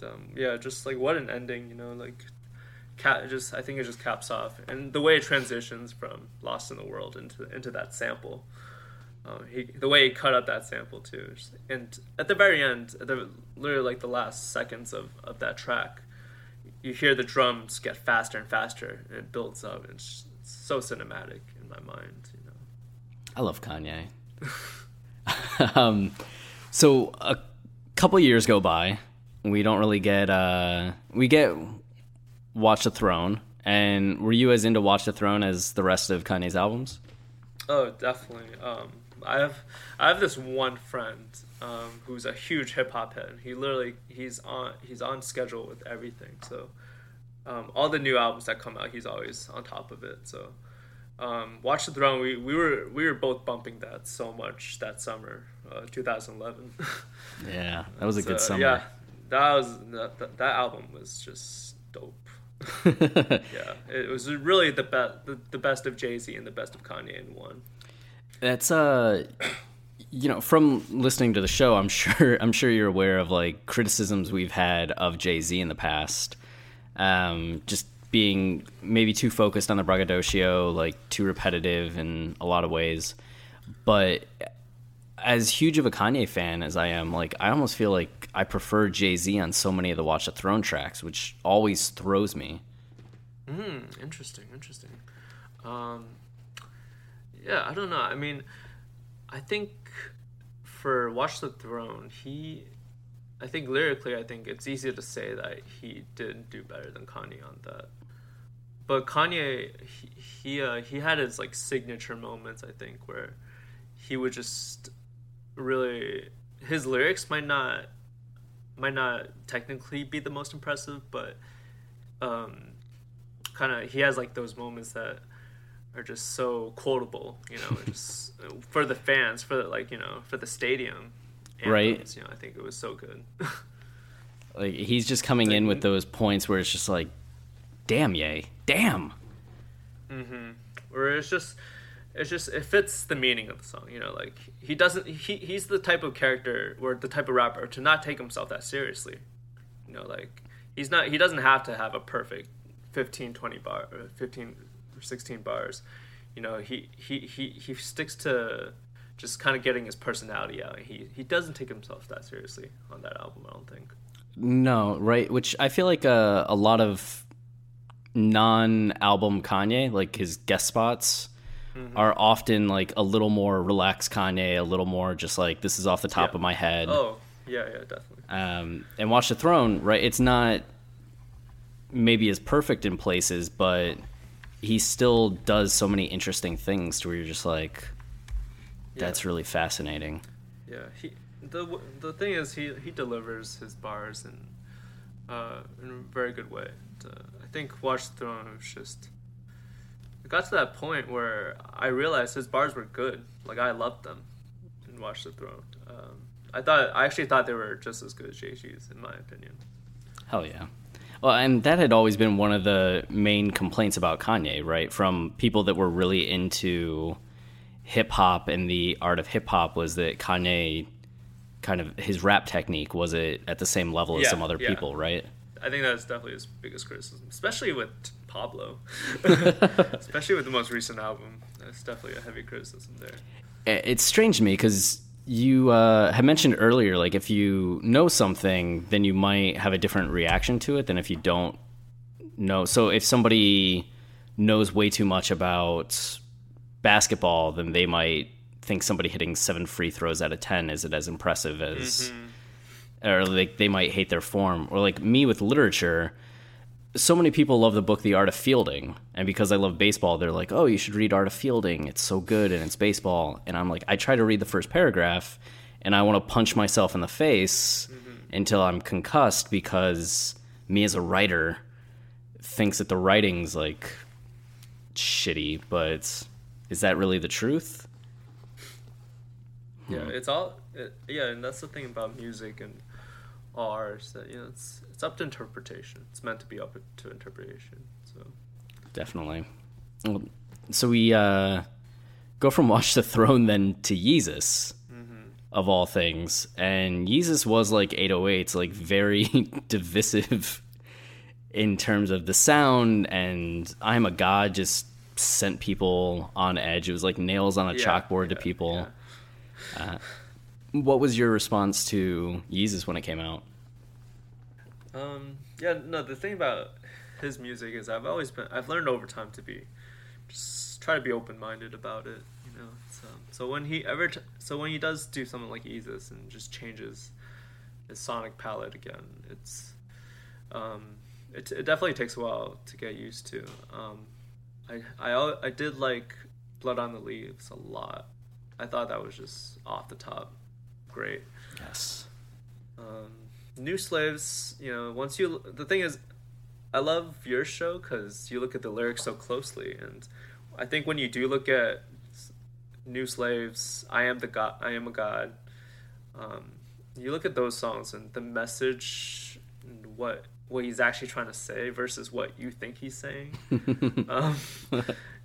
Um, yeah. Just like what an ending. You know, like. Cat just I think it just caps off, and the way it transitions from Lost in the World into into that sample. Um, he, the way he cut up that sample too, and at the very end, the literally like the last seconds of, of that track, you hear the drums get faster and faster, and it builds up. And it's, it's so cinematic in my mind, you know. I love Kanye. [LAUGHS] um, so a couple years go by. We don't really get uh, we get Watch the Throne. And were you as into Watch the Throne as the rest of Kanye's albums? Oh, definitely. Um, I have I have this one friend um, who's a huge hip hop head. He literally he's on he's on schedule with everything. So um, all the new albums that come out, he's always on top of it. So um, Watch the Throne, we, we were we were both bumping that so much that summer, uh, 2011. [LAUGHS] Yeah, that was a good summer. Yeah, that was that, that, that album was just dope. [LAUGHS] yeah, it was really the best the, the best of Jay Z and the best of Kanye in one. That's uh you know, from listening to the show, I'm sure [LAUGHS] I'm sure you're aware of like criticisms we've had of Jay-Z in the past. Um just being maybe too focused on the braggadocio, like too repetitive in a lot of ways. But as huge of a Kanye fan as I am, like I almost feel like I prefer Jay-Z on so many of the Watch the Throne tracks, which always throws me. Hmm. Interesting, interesting. Um, yeah, I don't know. I mean, I think for Watch the Throne, he, I think lyrically, I think it's easy to say that he did do better than Kanye on that. But Kanye, he he, uh, he had his like signature moments. I think where he would just really his lyrics might not might not technically be the most impressive, but um, kind of he has like those moments that are just so quotable, you know, [LAUGHS] just for the fans, for the, like you know, for the stadium. Right. anthems, You know, I think it was so good. [LAUGHS] Like he's just coming in with those points where it's just like, damn, yay, damn. Mm-hmm. Where it's just it's just it fits the meaning of the song you know like he doesn't he he's the type of character or the type of rapper to not take himself that seriously. You know like he's not he doesn't have to have a perfect 15 20 bar or 15 or 16 bars. You know he he he, he sticks to just kind of getting his personality out. He he doesn't take himself that seriously on that album i don't think. No, right? Which I feel like uh, a lot of non-album Kanye, like his guest spots, are often like a little more relaxed Kanye, a little more just like this is off the top Yeah. of my head. oh yeah yeah definitely Um, and Watch the Throne, right? It's not maybe as perfect in places, but he still does so many interesting things to where you're just like, that's really fascinating. Yeah, he the the thing is he he delivers his bars in uh, in a very good way. And, uh, I think Watch the Throne was just it got to that point where I realized his bars were good. Like I loved them in Watch the Throne. Um, I thought I actually thought they were just as good as Jay Z's in my opinion. Hell yeah. Well, and that had always been one of the main complaints about Kanye, right? From people that were really into hip hop and the art of hip hop was that Kanye kind of his rap technique was it at the same level as some other yeah. people, right? I think that's definitely his biggest criticism, especially with Pablo, [LAUGHS] [LAUGHS] especially with the most recent album. That's definitely a heavy criticism there. it's strange to me because you uh, had mentioned earlier, like if you know something, then you might have a different reaction to it than if you don't know. So if somebody knows way too much about basketball, then they might think somebody hitting seven free throws out of ten isn't as impressive as, or like they might hate their form. Or like me with literature, so many people love the book The Art of Fielding, and because I love baseball, they're like, "Oh, you should read Art of Fielding. It's so good and it's baseball." And I'm like, I try to read the first paragraph, and I want to punch myself in the face mm-hmm. until I'm concussed because me as a writer thinks that the writing's like shitty, but is that really the truth? Yeah, it's all. It, yeah, and that's the thing about music and art is that you know it's it's up to interpretation. It's meant to be up to interpretation. So Definitely. Well, so we uh, go from [LAUGHS] Watch the Throne then to Yeezus, of all things. And Yeezus was like 808s, like very [LAUGHS] divisive in terms of the sound. And I'm a God just sent people on edge. It was like nails on a Yeah, chalkboard to yeah, people. Uh, what was your response to Yeezus when it came out? Um, yeah, no, the thing about his music is I've always been, I've learned over time to be, just try to be open minded about it, you know. It's, um, so when he ever, t- so when he does do something like Yeezus and just changes his sonic palette again, it's, um, it, it definitely takes a while to get used to. Um, I, I, I did like Blood on the Leaves a lot. I thought that was just off the top great Yes. um, new slaves you know once you the thing is i love your show because you look at the lyrics so closely and i think when you do look at new slaves i am the god i am a god um, you look at those songs and the message and what what he's actually trying to say versus what you think he's saying. [LAUGHS] Um,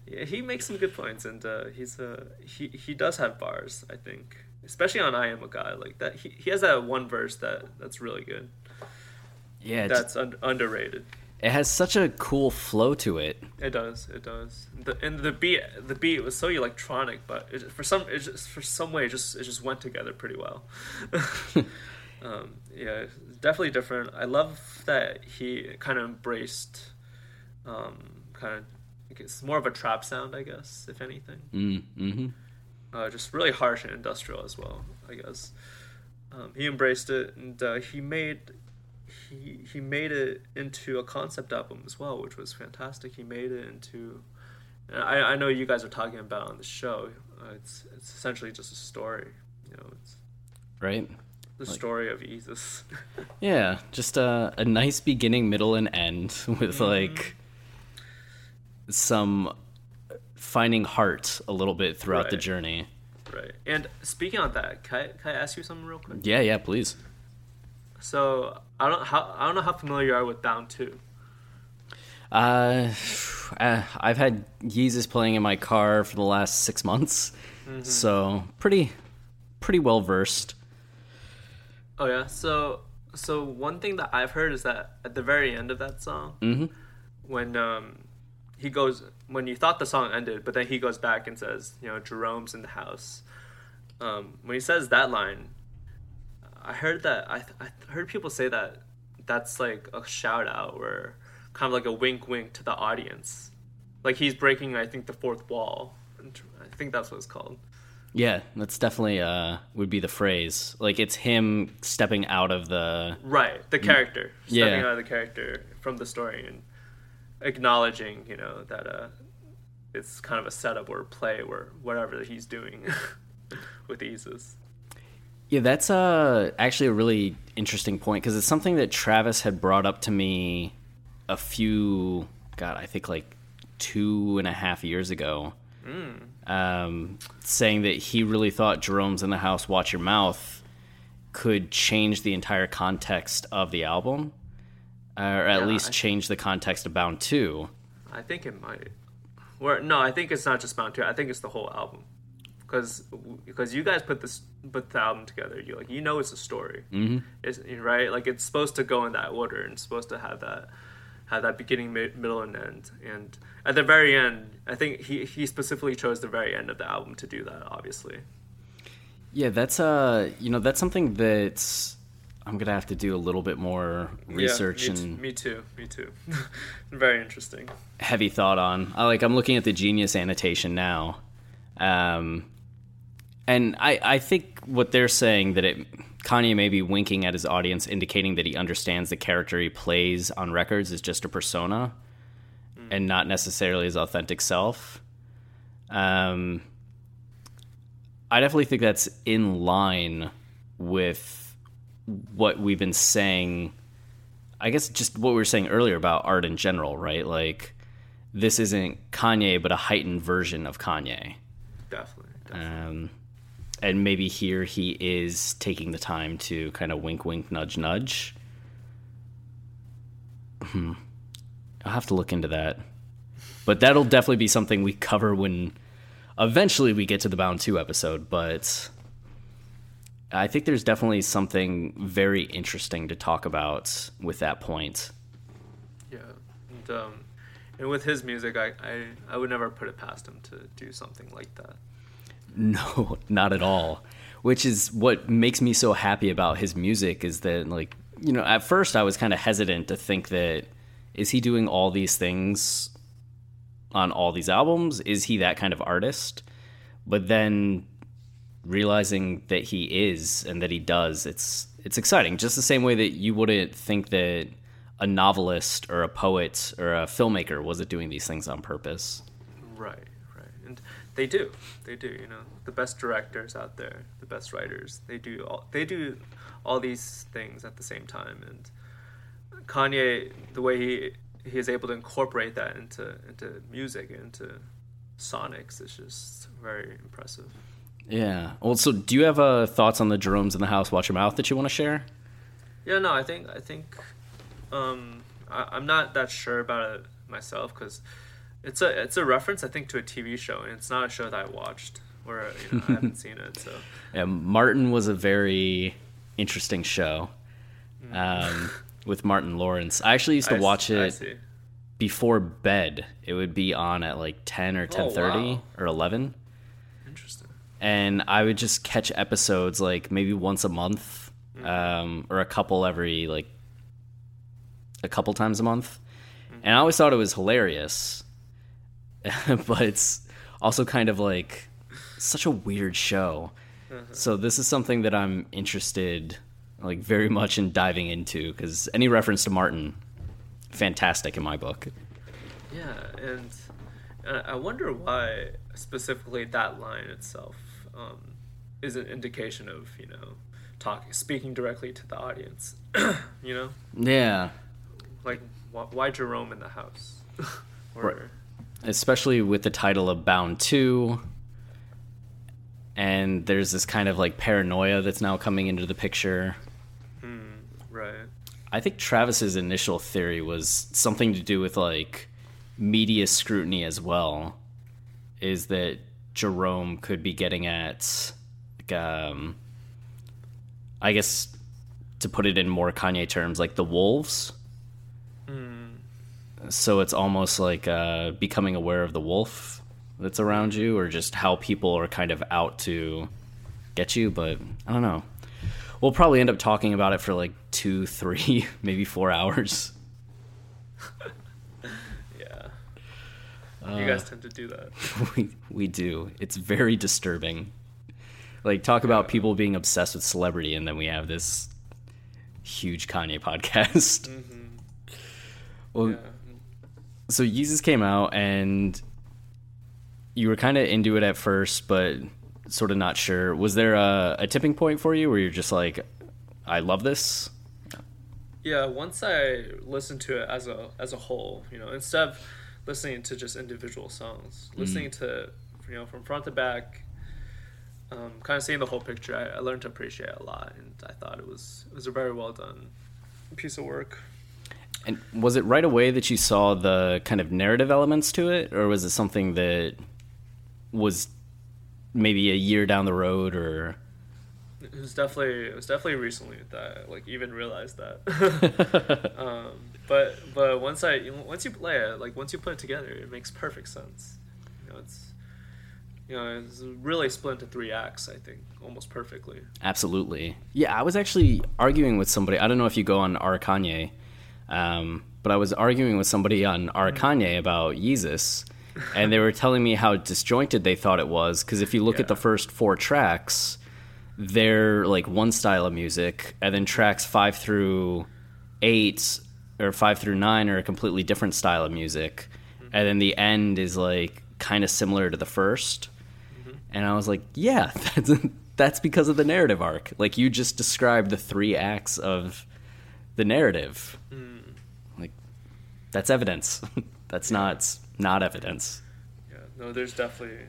yeah, he makes some good points and uh, he's uh, he, he does have bars i think especially on i am a god like that he, he has that one verse that that's really good. Yeah, that's un- underrated. It has such a cool flow to it. it does it does. The, and the beat the beat was so electronic but it, for some it just for some way it just it just went together pretty well. [LAUGHS] [LAUGHS] Um, yeah definitely different. I love that he kind of embraced um, kind of it's more of a trap sound i guess if anything. Mm, hmm uh, just really harsh and industrial as well. I guess um, he embraced it, and uh, he made he he made it into a concept album as well, which was fantastic. He made it into I I know you guys are talking about on the show. Uh, it's it's essentially just a story. You know, it's Right? the story of Jesus. [LAUGHS] Yeah, just a, a nice beginning, middle, and end [LAUGHS] with like some finding heart a little bit throughout the journey. right. And speaking on that, can I, can I ask you something real quick? Yeah, yeah, please. So I don't how I don't know how familiar you are with Bound Two. Uh, [SIGHS] uh, I've had Yeezus playing in my car for the last six months, so pretty, pretty well versed. Oh yeah. So so one thing that I've heard is that at the very end of that song, when um, he goes when you thought the song ended, but then he goes back and says, you know, Jerome's in the house. Um, when he says that line, I heard that I, I heard people say that that's like a shout out or kind of like a wink wink to the audience, like he's breaking I think the fourth wall. I think that's what it's called. Yeah, that's definitely uh would be the phrase. Like it's him stepping out of the Right, the character Yeah. stepping out of the character from the story and acknowledging, you know, that uh, it's kind of a setup or play or whatever that he's doing [LAUGHS] with Isis. Yeah, that's uh, actually a really interesting point because it's something that Travis had brought up to me a few, God, I think like two and a half years ago, um, saying that he really thought Jerome's in the house, watch your mouth, could change the entire context of the album, or at Yeah, least I- change the context of Bound Two. I think it might. Or no, I think it's not just Bound Two. I think it's the whole album. Because because you guys put this put the album together, you like you know it's a story, mm-hmm. it's, right? Like it's supposed to go in that order and supposed to have that have that beginning, mid, middle, and end. And at the very end, I think he he specifically chose the very end of the album to do that. Obviously, Yeah, that's uh, you know, that's something that's I'm gonna have to do a little bit more research yeah, me, and t- me too, me too. [LAUGHS] very interesting. heavy thought on. I like I'm looking at the Genius annotation now, um, and I I think what they're saying that it Kanye may be winking at his audience, indicating that he understands the character he plays on records is just a persona, and not necessarily his authentic self. Um, I definitely think that's in line with what we've been saying I guess just what we were saying earlier about art in general, right? Like this isn't Kanye, but a heightened version of Kanye. Definitely. definitely. Um, and maybe here he is taking the time to kind of wink, wink, nudge, nudge. Hmm. I'll have to look into that. But that'll definitely be something we cover when eventually we get to the Bound 2 episode. But I think there's definitely something very interesting to talk about with that point. Yeah, and um, and with his music, I, I I would never put it past him to do something like that. [LAUGHS] No, not at all. Which is what makes me so happy about his music is that like, you know, at first I was kind of hesitant to think that is he doing all these things on all these albums? Is he that kind of artist? But then realizing that he is and that he does, it's it's exciting. Just the same way that you wouldn't think that a novelist or a poet or a filmmaker wasn't doing these things on purpose. Right, right, and they do, they do. You know, the best directors out there, the best writers, they do all they do all these things at the same time. And Kanye, the way he he is able to incorporate that into into music, into sonics, is just very impressive. Yeah. Well, so do you have uh, thoughts on the Jerome's in the House, Watch Your Mouth that you want to share? Yeah, no, I think I think um, I, I'm not that sure about it myself because it's a it's a reference I think to a TV show and it's not a show that I watched or you know I haven't [LAUGHS] seen it. So Yeah, Martin was a very interesting show um, [LAUGHS] with Martin Lawrence. I actually used to I watch it before bed. It would be on at like 10 or 10.30 wow. or 11. And I would just catch episodes like maybe once a month, um, or a couple every like a couple times a month. And I always thought it was hilarious, [LAUGHS] but it's also kind of like such a weird show. So this is something that I'm interested, like very much in diving into because any reference to Martin, fantastic in my book. Yeah, and uh, I wonder why specifically that line itself um, is an indication of you know talking speaking directly to the audience. [CLEARS THROAT] you know, Yeah, like why, why Jerome in the house? [LAUGHS] or, Right. especially with the title of Bound 2. And there's this kind of like paranoia that's now coming into the picture. Right. I think Travis's initial theory was something to do with like media scrutiny as well. Is that Jerome could be getting at, like, um, I guess, to put it in more Kanye terms, like the wolves. So it's almost like uh, becoming aware of the wolf that's around you, or just how people are kind of out to get you. But I don't know. We'll probably end up talking about it for like two, [LAUGHS] three, maybe four hours. [LAUGHS] Yeah. Uh, you guys tend to do that. [LAUGHS] we we do. It's very disturbing. Like talk about people being obsessed with celebrity, and then we have this huge Kanye [LAUGHS] podcast. Well, Yeah. so Yeezus came out, and you were kind of into it at first, but sort of not sure. Was there a, a tipping point for you where you're just like, I love this? Yeah, once I listened to it as a as a whole, you know, instead of listening to just individual songs, listening to you know from front to back, um, kind of seeing the whole picture, I, I learned to appreciate it a lot, and I thought it was it was a very well done piece of work. And was it right away that you saw the kind of narrative elements to it, or was it something that was maybe a year down the road, or It was definitely it was definitely recently that I, like even realized that. [LAUGHS] [LAUGHS] um, but but once I you once you play it, like once you put it together, it makes perfect sense. You know, it's you know it's really split into three acts. I think almost perfectly. Absolutely. Yeah, I was actually arguing with somebody. I don't know if you go on R. Kanye, um, but I was arguing with somebody on R. Kanye about Yeezus, and they were telling me how disjointed they thought it was. Because if you look at the first four tracks, they're like one style of music, and then tracks five through eight or five through nine are a completely different style of music, mm-hmm. and then the end is like kind of similar to the 1st mm-hmm. and I was like, yeah, [LAUGHS] that's that's because of the narrative arc. Like you just described the three acts of the narrative. Hmm. Like that's evidence. [LAUGHS] that's not not evidence. Yeah, no, there's definitely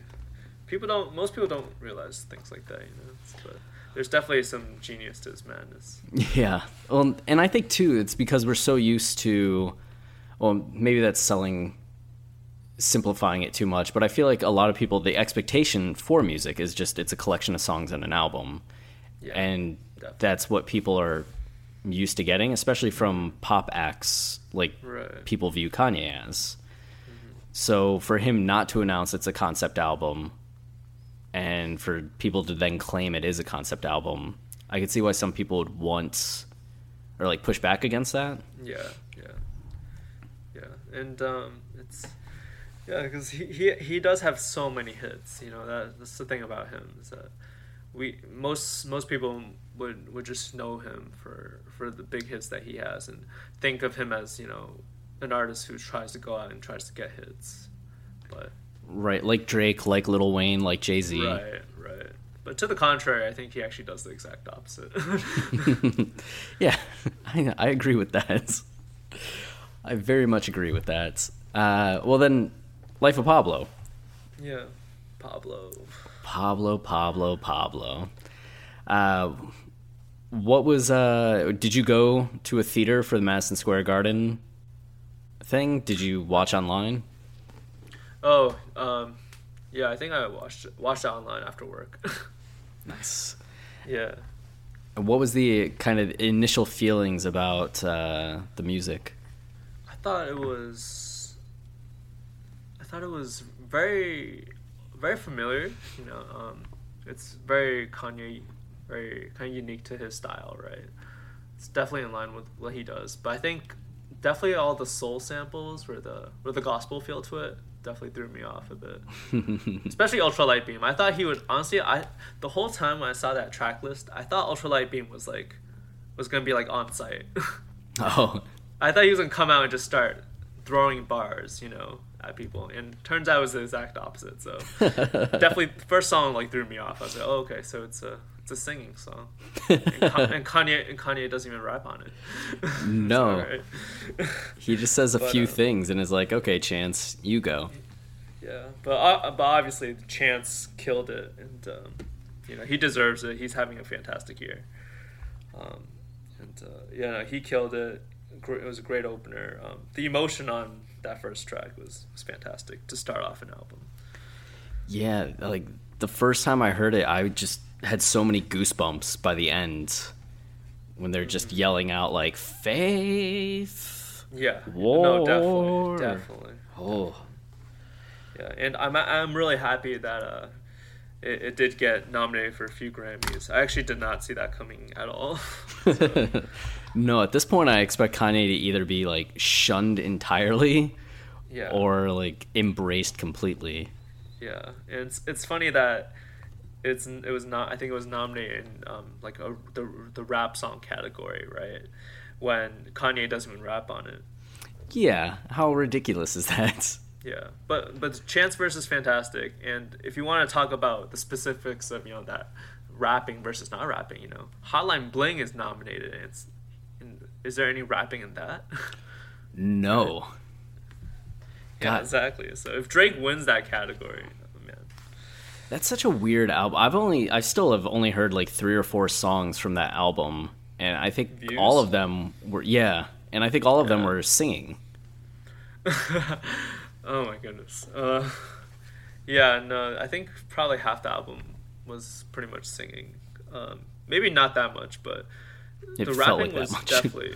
people don't. Most people don't realize things like that, you know. But there's definitely some genius to his madness. Yeah. Well, and I think too, it's because we're so used to. Well, maybe that's selling, simplifying it too much. But I feel like a lot of people, the expectation for music is just it's a collection of songs and an album, Yeah, and definitely. that's what people are used to getting, especially from pop acts like Right. people view Kanye as. Mm-hmm. So for him not to announce it's a concept album, and for people to then claim it is a concept album, I could see why some people would want or like push back against that. Yeah, yeah, yeah, and um, it's yeah because he, he he does have so many hits. You know that that's the thing about him is that we most most people would would just know him for for the big hits that he has and think of him as you know an artist who tries to go out and tries to get hits, but Right, like Drake, like Lil Wayne, like Jay Z. right, right. But to the contrary, I think he actually does the exact opposite. [LAUGHS] Yeah, [LAUGHS] I, I agree with that. I very much agree with that. Uh, well, then, Life of Pablo. yeah, Pablo. Pablo, Pablo, Pablo. Uh, what was? Uh, did you go to a theater for the Madison Square Garden thing? Did you watch online? Oh, um, yeah, I think I watched watched it online after work. [LAUGHS] Nice. yeah. What was the kind of initial feelings about uh, the music? I thought it was. I thought it was very, very familiar. You know, um, it's very Kanye, very kind of unique to his style, right? It's definitely in line with what he does. But I think definitely all the soul samples, or the or the gospel feel to it, definitely threw me off a bit. [LAUGHS] Especially Ultralight Beam. I thought he would honestly. I the whole time when I saw that track list, I thought Ultralight Beam was like was gonna be like On Sight. [LAUGHS] Oh, I thought he was gonna come out and just start throwing bars, you know, at people, and turns out it was the exact opposite. So [LAUGHS] definitely, the first song like threw me off. I was like, oh, okay, so it's a it's a singing song, and, and Kanye and Kanye doesn't even rap on it. [LAUGHS] no. He just says a But, few uh, things and is like, okay, Chance, you go. Yeah, but uh, but obviously Chance killed it, and um, you know he deserves it. He's having a fantastic year. Um, and uh, yeah, no, he killed it. It was a great opener. Um, the emotion on that first track was was fantastic to start off an album. Yeah, like the first time I heard it, I just had so many goosebumps by the end when they're just yelling out like faith. Yeah, War. no, definitely, definitely. Oh, Yeah, and I'm I'm really happy that uh, it, it did get nominated for a few Grammys. I actually did not see that coming at all. [LAUGHS] [LAUGHS] no, at this point I expect Kanye to either be like shunned entirely yeah, or like embraced completely. Yeah, and it's it's funny that it's it was not I think it was nominated in um, like a, the the rap song category, right? When Kanye doesn't even rap on it. Yeah, how ridiculous is that? Yeah, but but Chance versus Fantastic, and if you want to talk about the specifics of you know that rapping versus not rapping, you know, Hotline Bling is nominated, and it's is there any rapping in that? No. [LAUGHS] yeah, God. exactly. So if Drake wins that category, oh, man, That's such a weird album. I've only, I still have only heard like three or four songs from that album, and I think Views? all of them were, yeah, and I think all of them were singing. [LAUGHS] Oh my goodness. Uh, yeah, no, I think probably half the album was pretty much singing. Um, maybe not that much, but It the rapping like was definitely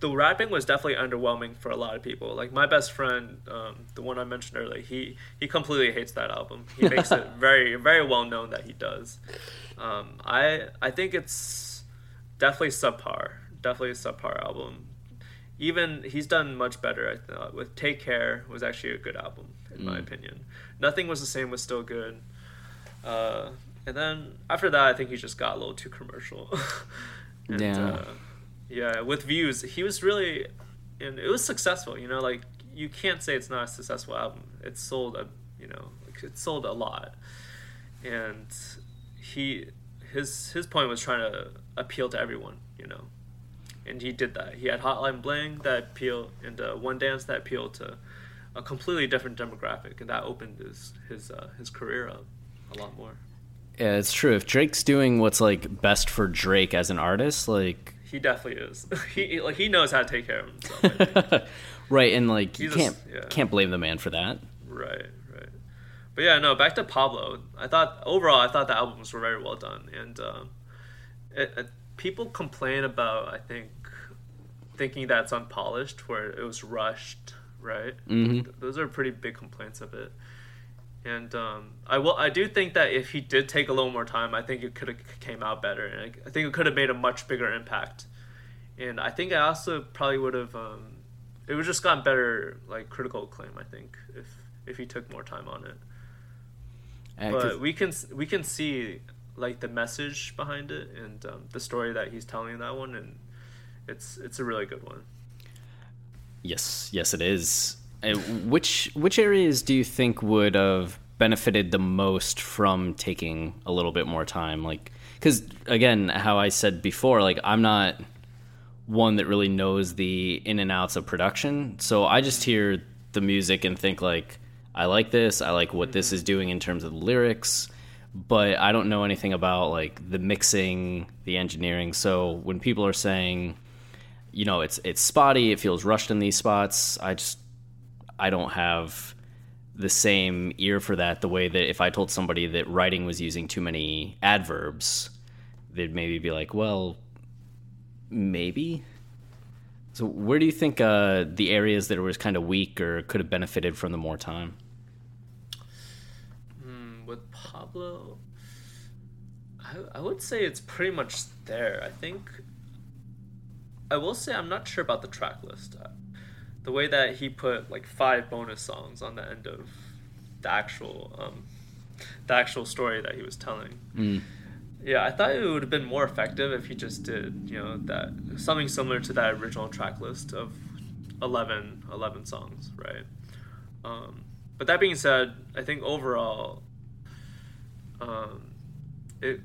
the rapping was definitely underwhelming for a lot of people. Like my best friend, um, the one I mentioned earlier, he he completely hates that album. He [LAUGHS] makes it very very well known that he does. Um, I I think it's definitely subpar. Definitely a subpar album. Even he's done much better. I thought with Take Care was actually a good album in Mm. my opinion. Nothing was the same was still good. Uh, and then after that, I think he just got a little too commercial. [LAUGHS] and, Yeah. Uh, yeah, with views, he was really, and it was successful. You know, like you can't say it's not a successful album. It sold a, you know, it sold a lot, and he, his his point was trying to appeal to everyone. You know, and he did that. He had Hotline Bling that appeal and uh, One Dance that appealed to a completely different demographic, and that opened his his uh, his career up a lot more. Yeah, it's true. If Drake's doing what's like best for Drake as an artist, like He definitely is. [LAUGHS] he like he knows how to take care of himself. [LAUGHS] Right, and like you a- can't yeah. can't blame the man for that. Right, right. But yeah, no. Back to Pablo. I thought overall, I thought the albums were very well done, and um, it, it, people complain about I think thinking that's unpolished, where it was rushed. Right. Mhm. Those are pretty big complaints of it. And um, I will. I do think that if he did take a little more time, I think it could have came out better, and I, I think it could have made a much bigger impact. And I think I also probably would have. Um, it would just gotten better, like critical acclaim. I think if if he took more time on it. Uh, But we can we can see like the message behind it and um, the story that he's telling in that one, and it's it's a really good one. Yes, yes, it is. Uh, which which areas do you think would have benefited the most from taking a little bit more time? Like, because again, how I said before, like I'm not one that really knows the in and outs of production, so I just hear the music and think like, I like this. I like what this is doing in terms of the lyrics. But I don't know anything about like the mixing, the engineering. So when people are saying, you know it's it's spotty it feels rushed in these spots i just i don't have the same ear for that the way that if i told somebody that writing was using too many adverbs they'd maybe be like well maybe so where do you think uh, the areas that was kind of weak or could have benefited from the more time Mm, with Pablo, I, I would say it's pretty much there. I think. I will say I'm not sure about the track list. The way that he put like five bonus songs on the end of the actual um, the actual story that he was telling. Yeah, I thought it would have been more effective if he just did, you know, that something similar to that original track list of 11, 11 songs, right? Um, but that being said, I think overall, um, it,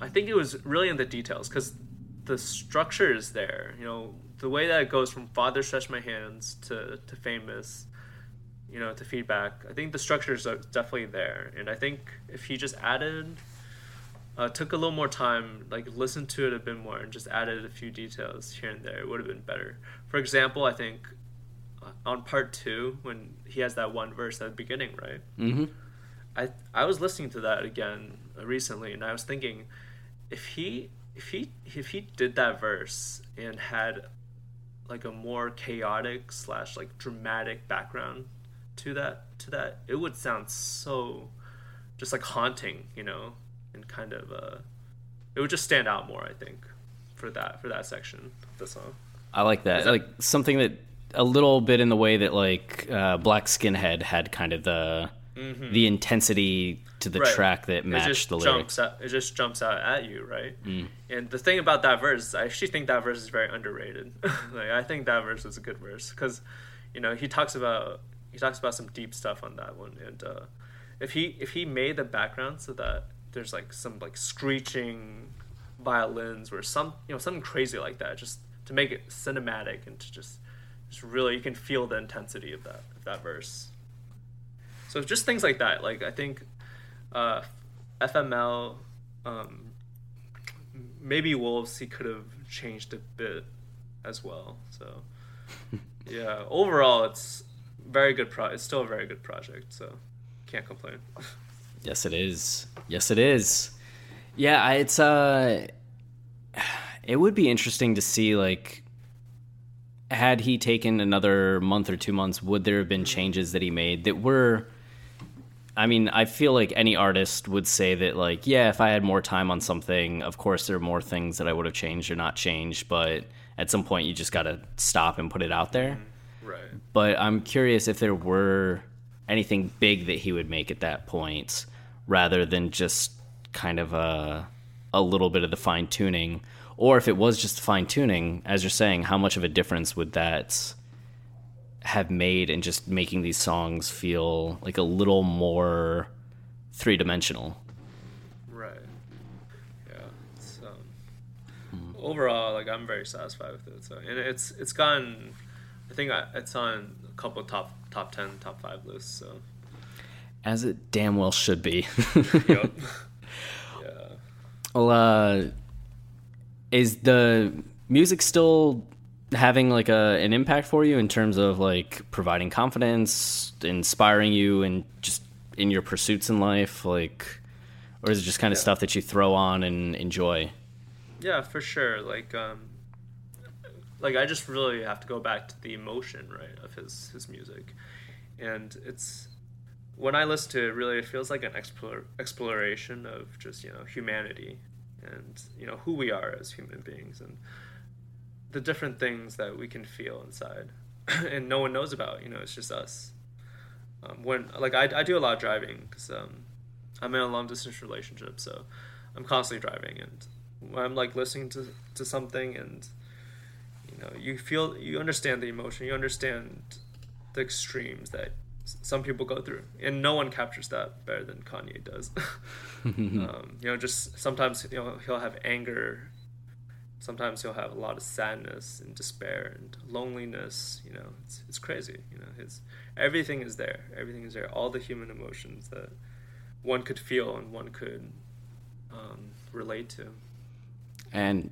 I think it was really in the details because the structure is there. You know, the way that it goes from Father Stretch My Hands to, to Famous, you know, to Feedback, I think the structure is definitely there. And I think if he just added uh, took a little more time, like listened to it a bit more, and just added a few details here and there, it would have been better. For example, I think uh, on part two, when he has that one verse at the beginning, right? mm-hmm I I was listening to that again recently, and I was thinking, if he if he if he did that verse and had like a more chaotic slash like dramatic background to that to that, it would sound so just like haunting, you know, and kind of uh, it would just stand out more, I think, for that for that section of the song. I like that. Like something that a little bit in the way that like uh, Black Skinhead had kind of the the intensity to the. Right. track that matched the lyrics. out, it just jumps out at you right and the thing about that verse i actually think that verse is very underrated [LAUGHS] like i think that verse is a good verse because you know he talks about he talks about some deep stuff on that one and uh, if he if he made the background so that there's like some like screeching violins or some you know something crazy like that just to make it cinematic and to just just really you can feel the intensity of that of that verse so just things like that like i think uh, FML, um, maybe Wolves, he could have changed a bit as well. So, [LAUGHS] yeah, overall, it's very good. Pro- it's still a very good project. So, can't complain. [LAUGHS] Yes, it is. Yes, it is. Yeah, it's uh, it would be interesting to see like, had he taken another month or two months, would there have been changes that he made that were? I mean, I feel like any artist would say that, like, yeah, if I had more time on something, of course there are more things that I would have changed or not changed, but at some point you just got to stop and put it out there. Mm-hmm. right. But I'm curious if there were anything big that he would make at that point, rather than just kind of a a little bit of the fine tuning, or if it was just fine tuning, as you're saying, how much of a difference would that have made in just making these songs feel like a little more three dimensional? Right. Yeah. So um, overall, like I'm very satisfied with it. So and it's it's gotten, I think I, it's on a couple top top ten, top five lists. So As it damn well should be. [LAUGHS] yep. [LAUGHS] yeah. well, uh, is the music still having like a an impact for you in terms of like providing confidence, inspiring you, and just in your pursuits in life, like, or is it just kind of Yeah. stuff that you throw on and enjoy? Yeah, for sure. Like, um, like I just really have to go back to the emotion, right, of his his music, and it's when I listen to it, really, it feels like an explore, exploration of just you know humanity, and you know who we are as human beings, and the different things that we can feel inside, [CLEARS THROAT] and no one knows about. You know, it's just us. Um, when like I, I do a lot of driving because um, I'm in a long distance relationship, so I'm constantly driving, and when I'm like listening to to something, and you know, you feel you understand the emotion, you understand the extremes that some people go through, and no one captures that better than Kanye does. [LAUGHS] [LAUGHS] um, you know, just sometimes you know he'll have anger. Sometimes he'll have a lot of sadness and despair and loneliness. You know, it's it's crazy. You know, his everything is there. Everything is there. All the human emotions that one could feel and one could um, relate to. And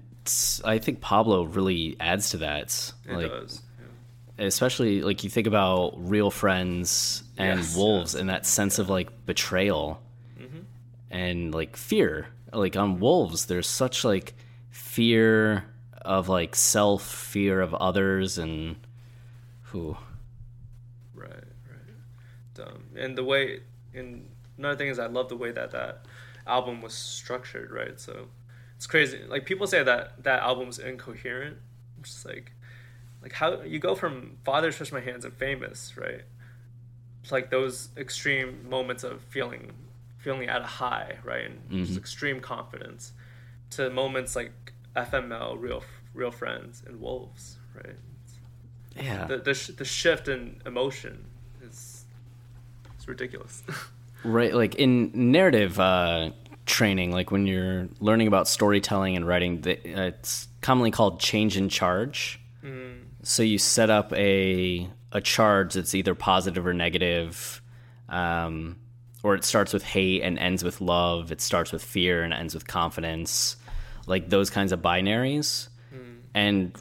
i think Pablo really adds to that. It like, does. Yeah. especially like you think about real friends and Yes, wolves yes. Mm-hmm. and that sense of like betrayal and like fear like on wolves there's such like fear of like self fear of others and who Right, right. Um, and the way, and another thing is, I love the way that that album was structured. Right, so it's crazy. Like people say that that album's incoherent. Just like, like how you go from "Father Stretch My Hands" and "Famous," right? It's like those extreme moments of feeling, feeling at a high, right, and just extreme confidence, to moments like FML, real, real friends, and wolves, right? yeah. The the, sh- the shift in emotion is it's ridiculous. [LAUGHS] right like in narrative uh training like when you're learning about storytelling and writing the, uh, it's commonly called change in charge. So you set up a a charge that's either positive or negative um or it starts with hate and ends with love. It starts with fear and ends with confidence like those kinds of binaries and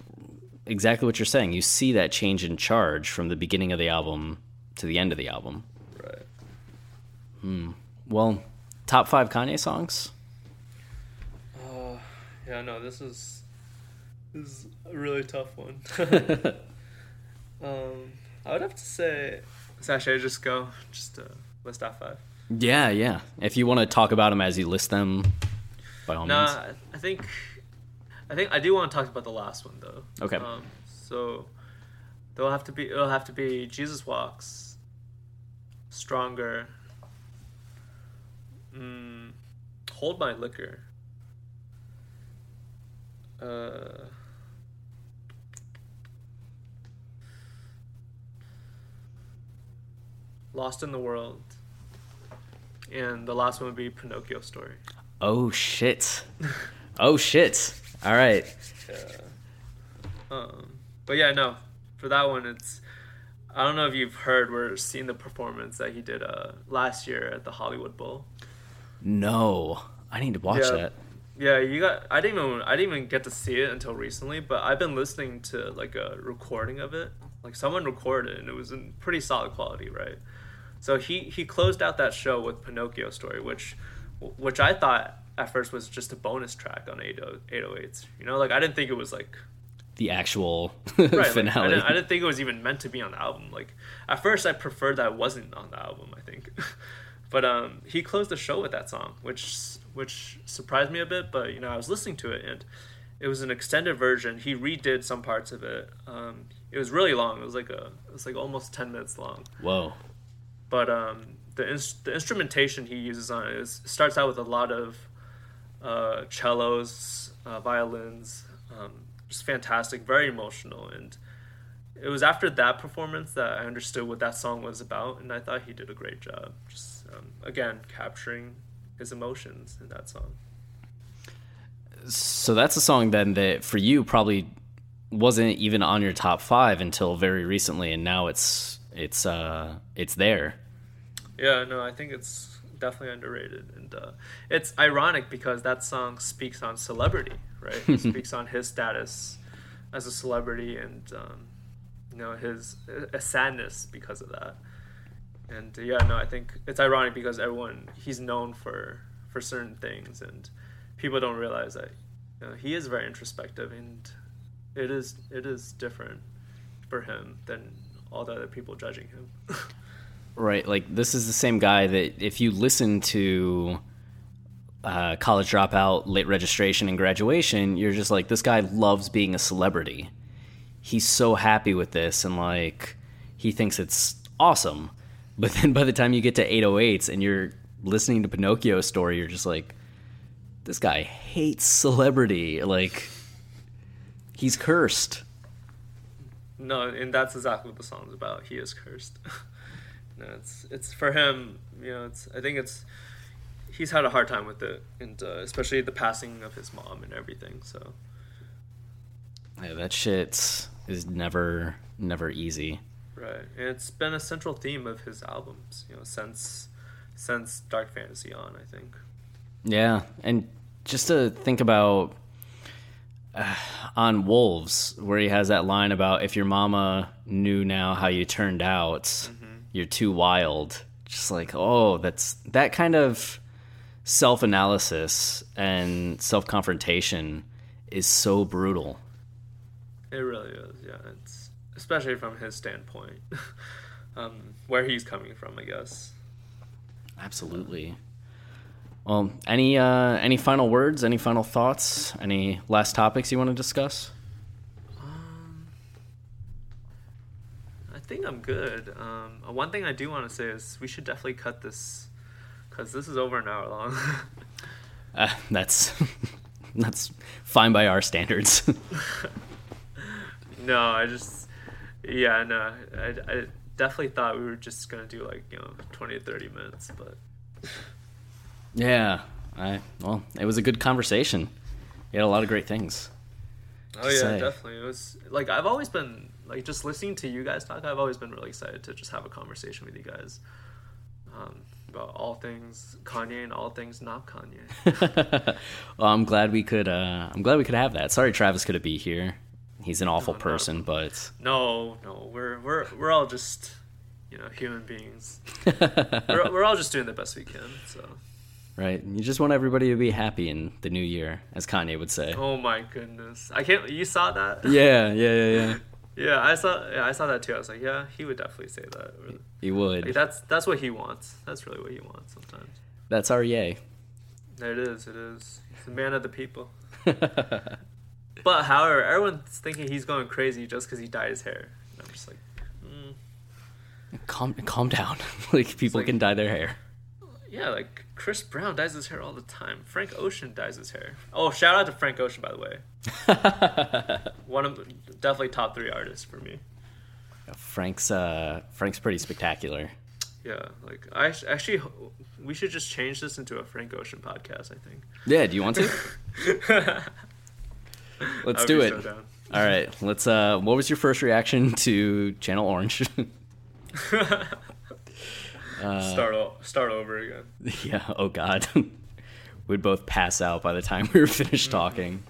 exactly what you're saying you see that change in charge from the beginning of the album to the end of the album right. Hmm. Well, top five Kanye songs. Uh, yeah. No. This is this is a really tough one. [LAUGHS] [LAUGHS] um, I would have to say. So should I just go? Just uh, list top five. Yeah, yeah. If you want to talk about them as you list them, by all Nah, means. I- think, I think I do want to talk about the last one though. Okay. Um, so, there'll have to be it'll have to be Jesus walks, stronger. Mm, hold my liquor. Uh. Lost in the World. And the last one would be Pinocchio Story. Oh shit. oh shit. All right. Um, but yeah, no, for that one, it's I don't know if you've heard or seen the performance that he did uh, last year at the Hollywood Bowl. No, I need to watch Yeah. that. Yeah, you got. I didn't even. I didn't even get to see it until recently. But I've been listening to like a recording of it. Like someone recorded, it and it was in pretty solid quality, right? So he he closed out that show with Pinocchio Story, which which I thought at first was just a bonus track on 80, 808s. You know, like I didn't think it was like The actual [LAUGHS] right, like, I, finale. didn't, I didn't think it was even meant to be on the album. Like at first, I preferred that it wasn't on the album. I think, [LAUGHS] but um, he closed the show with that song, which which surprised me a bit. But you know, I was listening to it and it was an extended version. He redid some parts of it. Um, it was really long. It was like a it was like almost ten minutes long. Whoa. But um, the the instrumentation he uses on it is starts out with a lot of uh, cellos, uh, violins, um, just fantastic, very emotional. And it was after that performance that I understood what that song was about, and I thought he did a great job. Just um, again capturing his emotions in that song. So that's a song then that for you probably wasn't even on your top five until very recently, and now it's it's uh it's there. Yeah, no, I think it's definitely underrated, and uh, it's ironic because that song speaks on celebrity, right? It [LAUGHS] speaks on his status as a celebrity, and um, you know his a sadness because of that. And uh, yeah, no, I think it's ironic because everyone he's known for for certain things, and people don't realize that you know, he is very introspective, and it is it is different for him than all the other people judging him. [LAUGHS] Right, like this is the same guy that if you listen to uh, college dropout, late registration, and graduation, you're just like, this guy loves being a celebrity. He's so happy with this, and like, he thinks it's awesome. [LAUGHS] But then by the time you get to 808s and you're listening to Pinocchio's story, you're just like, this guy hates celebrity. Like, he's cursed. No, and that's exactly what the song's about. He is cursed. [LAUGHS] no, it's it's for him. You know, it's I think it's he's had a hard time with it, and uh, especially the passing of his mom and everything. So Yeah, that shit is never, never easy. right, and it's been a central theme of his albums. You know, since since Dark Fantasy on, I think. Yeah, and just to think about uh, on Wolves, where he has that line about if your mama knew now how you turned out, you're too wild. Just like, oh, that's that kind of self analysis and self confrontation is so brutal. It really is. Yeah, it's especially from his standpoint, [LAUGHS] um, where he's coming from, I guess. Absolutely. Well, any uh, any final words? Any final thoughts? Any last topics you want to discuss? Think I'm good. Um, uh, one thing I do want to say is we should definitely cut this because this is over an hour long. [LAUGHS] Uh, that's [LAUGHS] that's fine by our standards. [LAUGHS] no, I just yeah, no, I, I definitely thought we were just gonna do like you know twenty to thirty minutes, but yeah, I well, it was a good conversation. You had a lot of great things. oh yeah, say. definitely. It was like I've always been like just listening to you guys talk. I've always been really excited to just have a conversation with you guys um, about all things Kanye and all things not Kanye. [LAUGHS] well, I'm glad we could. Uh, I'm glad we could have that. Sorry, Travis couldn't be here. He's an awful No, no. person, but No, no, we're we're we're all just you know human beings. [LAUGHS] we're we're all just doing the best we can. So. right. You just want everybody to be happy in the new year, as Kanye would say. Oh my goodness! I can't. You saw that? Yeah, yeah, yeah, yeah. [LAUGHS] Yeah, I saw. Yeah, I saw that too. I was like, yeah, he would definitely say that. He Like, would. that's that's what he wants. That's really what he wants sometimes. That's our yay. It is. It is. He's the man of the people. [LAUGHS] But however, everyone's thinking he's going crazy just because he dyed his hair. And I'm just like, mm, calm, calm down. [LAUGHS] like people like- can dye their hair. yeah, like Chris Brown dyes his hair all the time. Frank Ocean dyes his hair. Oh, shout out to Frank Ocean by the way. [LAUGHS] One of definitely top three artists for me. Frank's uh, Frank's pretty spectacular. Yeah, like I actually, we should just change this into a Frank Ocean podcast. I think. Yeah, do you want to? [LAUGHS] Let's do it. so. All right, let's. Uh, what was your first reaction to Channel Orange? [LAUGHS] Uh, start o- start over again. [LAUGHS] yeah. Oh God, [LAUGHS] we'd both pass out by the time we were finished mm-hmm. talking.